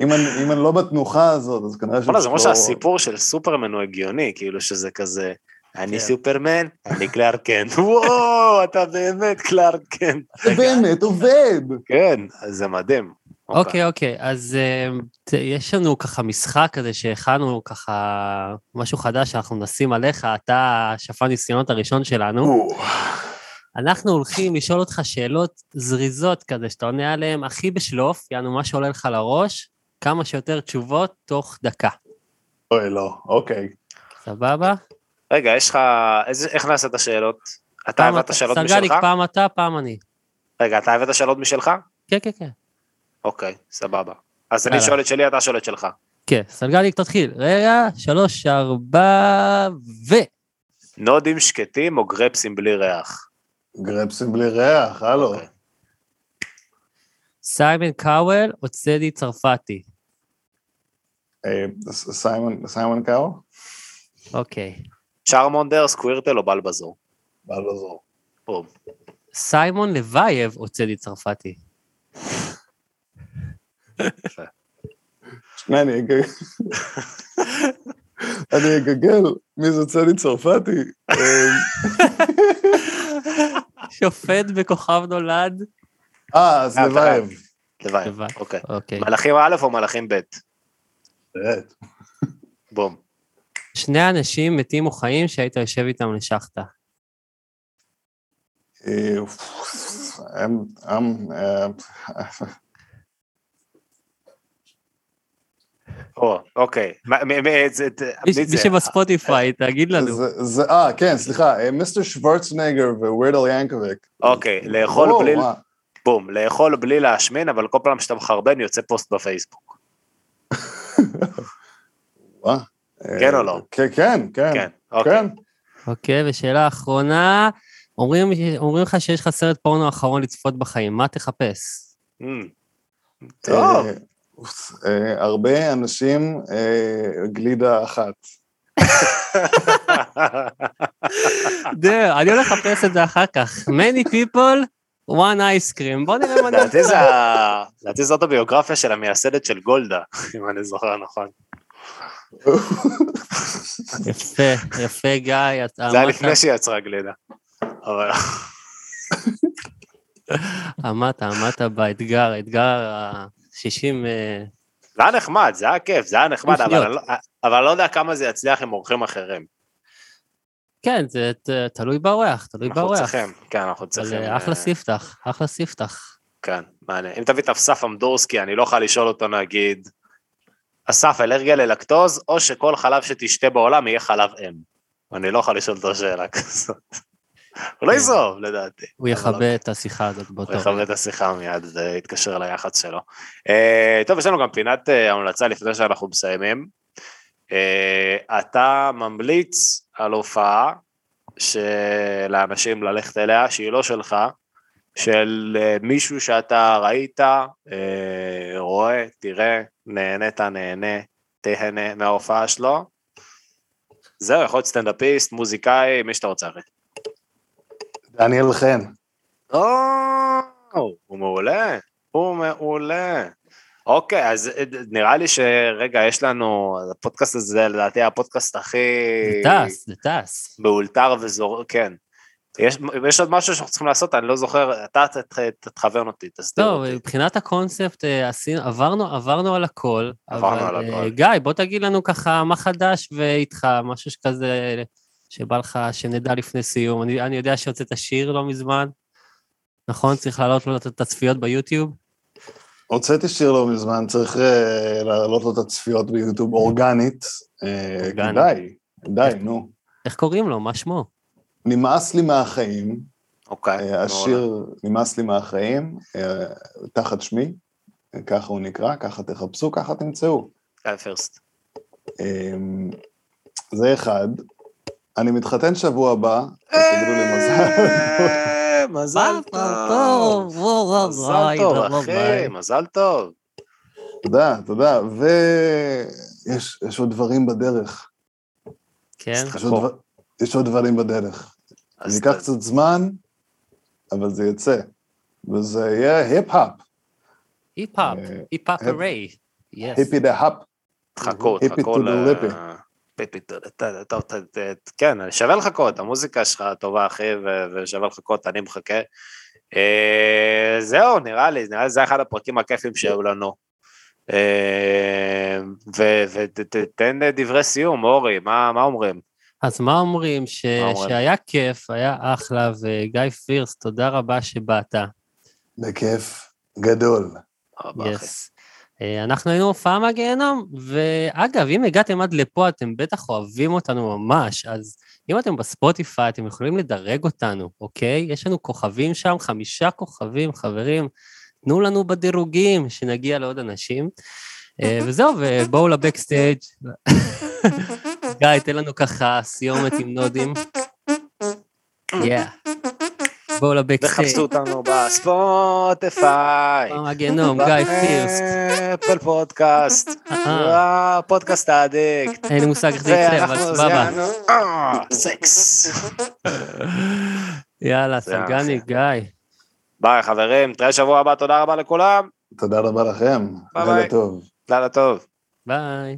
אם אני, אם אני לא בתנוחה הזאת, אז כנראה וואלה, זה כמו שהסיפור של סופרמן הוא הגיוני, כאילו שזה כזה, אני סופרמן, אני קלארק קנט. [laughs] וואו, אתה באמת קלארק קנט. זה באמת עובד. כן, זה מדהים. אוקיי, אוקיי, אז ת- יש לנו ככה משחק כזה שהכנו ככה משהו חדש שאנחנו נשים עליך, אתה השפן ניסיונות הראשון שלנו. אנחנו הולכים לשאול אותך שאלות זריזות כזה, שאתה עונה עליהן הכי בשלוף, יענו מה שעולה לך לראש, כמה שיותר תשובות תוך דקה. אוי, לא, אוקיי. סבבה? רגע, יש לך... איזה- איך נעשה את השאלות? אתה הבאת שאלות משלך? פעם אתה, פעם אני. רגע, אתה הבאת שאלות משלך? כן, כן, כן. אוקיי, סבבה. אז אני. שואל את שלי, אתה שואל את שלך. כן, סרגליק, תתחיל. רגע, שלוש, ארבע, ו... נודים שקטים או גרפסים בלי ריח? גרפסים בלי ריח, הלו. אוקיי. סיימון קאוול או צדי צרפתי? אה, ס- סיימון, סיימון קאו? אוקיי. Charmander, Squirtle או Bulbasaur? Bulbasaur. סיימון לבייב או צדי צרפתי? שנייה, אני אגגל. אני אגגל מי זה צדי צרפתי. אה, שופט בכוכב נולד? אה, אז אה, לבייב. לבייב, לבייב. אוקיי. אוקיי. מלאכים א' או מלאכים ב'? בום. שני אנשים מתים או חיים שהיית יושב איתם לשחטה. אה, הם, הם, אה, או, אוקיי. מי-? שבספוטיפיי, תגיד לנו. זה- זה, אה, כן, סליחה, אה, Mister שוורצנגר ו Weird Al ינקוביק. אוקיי, לאכול בלי... בום, לאכול בלי להשמין, אבל כל פעם שאתה מחרבן יוצא פוסט בפייסבוק. [laughs] מה? כן אה, או לא? כן, כן, כן. כן, אוקיי. כן. אוקיי, ושאלה אחרונה, אומרים אומרים לך שיש לך סרט פורנו אחרון לצפות בחיים, מה תחפש? אמ, טוב. אה, אה, הרבה אנשים, אה, גלידה אחת. זהו, אני הולך לחפש את זה אחר כך. many people, one ice cream. בוא נראה מה נעשה. לדעתי זאת הביוגרפיה של המייסדת של גולדה, אם אני זוכר נכון. יפה, יפה גיא, אתה זה היה לפני שהיא יצרה גלידה. אבל עמדת, עמדת באתגר, האתגר ה-60... זה היה נחמד, זה היה כיף, זה היה נחמד, אבל לא- אבל אני לא יודע כמה זה יצליח עם אורחים אחרים. כן, זה ת- תלוי באורח, תלוי אנחנו באורח. צריכים, כן, אנחנו אבל צריכים. אה, אחלה אה, ספתח, אחלה ספתח. כן, מעניין. אם תביא את אסף אמדורסקי, אני לא אוכל לשאול אותו, נגיד, אסף, אלרגיה ללקטוז, או שכל חלב שתשתה בעולם יהיה חלב אם. אני לא יכול לשאול אותו שאלה כזאת. הוא לא כן. יזוב, לדעתי. הוא אבל יכבה את השיחה הזאת הוא באותו יכבה רגע. את השיחה מיד ויתקשר ליח"צ שלו. אה, טוב, יש לנו גם פינת אה, המלצה לפני שאנחנו מסיימים. אה, אתה ממליץ על הופעה לאנשים ללכת אליה, שהיא לא שלך, של מישהו שאתה ראית, אה, רואה, תראה, נהנית, נהנה, תהנה מההופעה שלו. זהו, יכול להיות סטנדאפיסט, מוזיקאי, מי שאתה רוצה, אחי. דניאל חן. או, הוא מעולה, הוא מעולה. אוקיי, אז אה, נראה לי שרגע, יש לנו, הפודקאסט הזה לדעתי הפודקאסט הכי... זה טס, זה טס. מאולתר וזור... כן. יש, יש עוד משהו שאנחנו צריכים לעשות, אני לא זוכר, אתה ת- ת- תכוון אותי, תסביר טוב, אותי. מבחינת הקונספט, אה, עשינו, עברנו, עברנו על הכל. עברנו אבל, על אה, הכל. גיא, בוא תגיד לנו ככה מה חדש ואיתך, משהו שכזה, שבא לך, שנדע לפני סיום. אני, אני יודע שהוצאת שיר לא מזמן, נכון? צריך להעלות לו את הצפיות ביוטיוב? הוצאתי שיר לא מזמן, צריך אה, להעלות לו את הצפיות ביוטיוב אורגנית. אה, אורגנית. די, די, נו. איך קוראים לו? מה שמו? נמאס לי מהחיים, אוקיי, אה. השיר נמאס לי מהחיים, תחת שמי, ככה הוא נקרא, ככה תחפשו, ככה תמצאו. גיא. אמ, זה אחד. אני מתחתן שבוע הבא, אז תגידו לי מזל. אה, מזל טוב. מזל טוב, אחי, מזל טוב. תודה, תודה. ויש יש עוד דברים בדרך. כן? יש עוד, דברים בדרך. זה ייקח ת- קצת זמן, אבל זה יצא. וזה יהיה היפ-האפ, היפ-האפ, אה, היפ-האפ היפ- הרי. היפי דה האפ. תחכו to ל... lippy. כן, שווה לחכות, המוזיקה שלך טובה, אחי, ושווה לחכות, אני מחכה. אה, זהו, נראה לי, נראה לי זה אחד הפרקים הכיפים שהיו לנו. אה, ותתן דברי סיום, אורי, מה מה אומרים? אז מה אומרים? שהיה כיף, היה אחלה, וגיא פירס, תודה רבה שבאת. בכיף גדול. רבה, אחי. אה, אנחנו היינו הופעה מהגיהנום, ואגב, אם הגעתם עד לפה, אתם בטח אוהבים אותנו ממש, אז אם אתם בספוטיפיי, אתם יכולים לדרג אותנו, אוקיי? יש לנו כוכבים שם, חמישה כוכבים, חברים. תנו לנו בדירוגים, שנגיע לעוד אנשים. אה, וזהו, ובואו לבקסטייג'. [laughs] גיא, תן לנו ככה סיומת עם נודים. Yeah. בואו ל backstage. וחפשו אותנו בספוטיפיי. מהגיהנום, גיא פירסט. Apple Podcast, אה. Podcast Addict. אין לי מושג איך זה יקרה, אבל סבבה. אה, סקס. יאללה, סרגני, אחי. גיא. ביי חברים, נתראה שבוע הבא, תודה רבה לכולם. תודה רבה לכם. ביי ביי. לילה טוב. לילה טוב. ביי.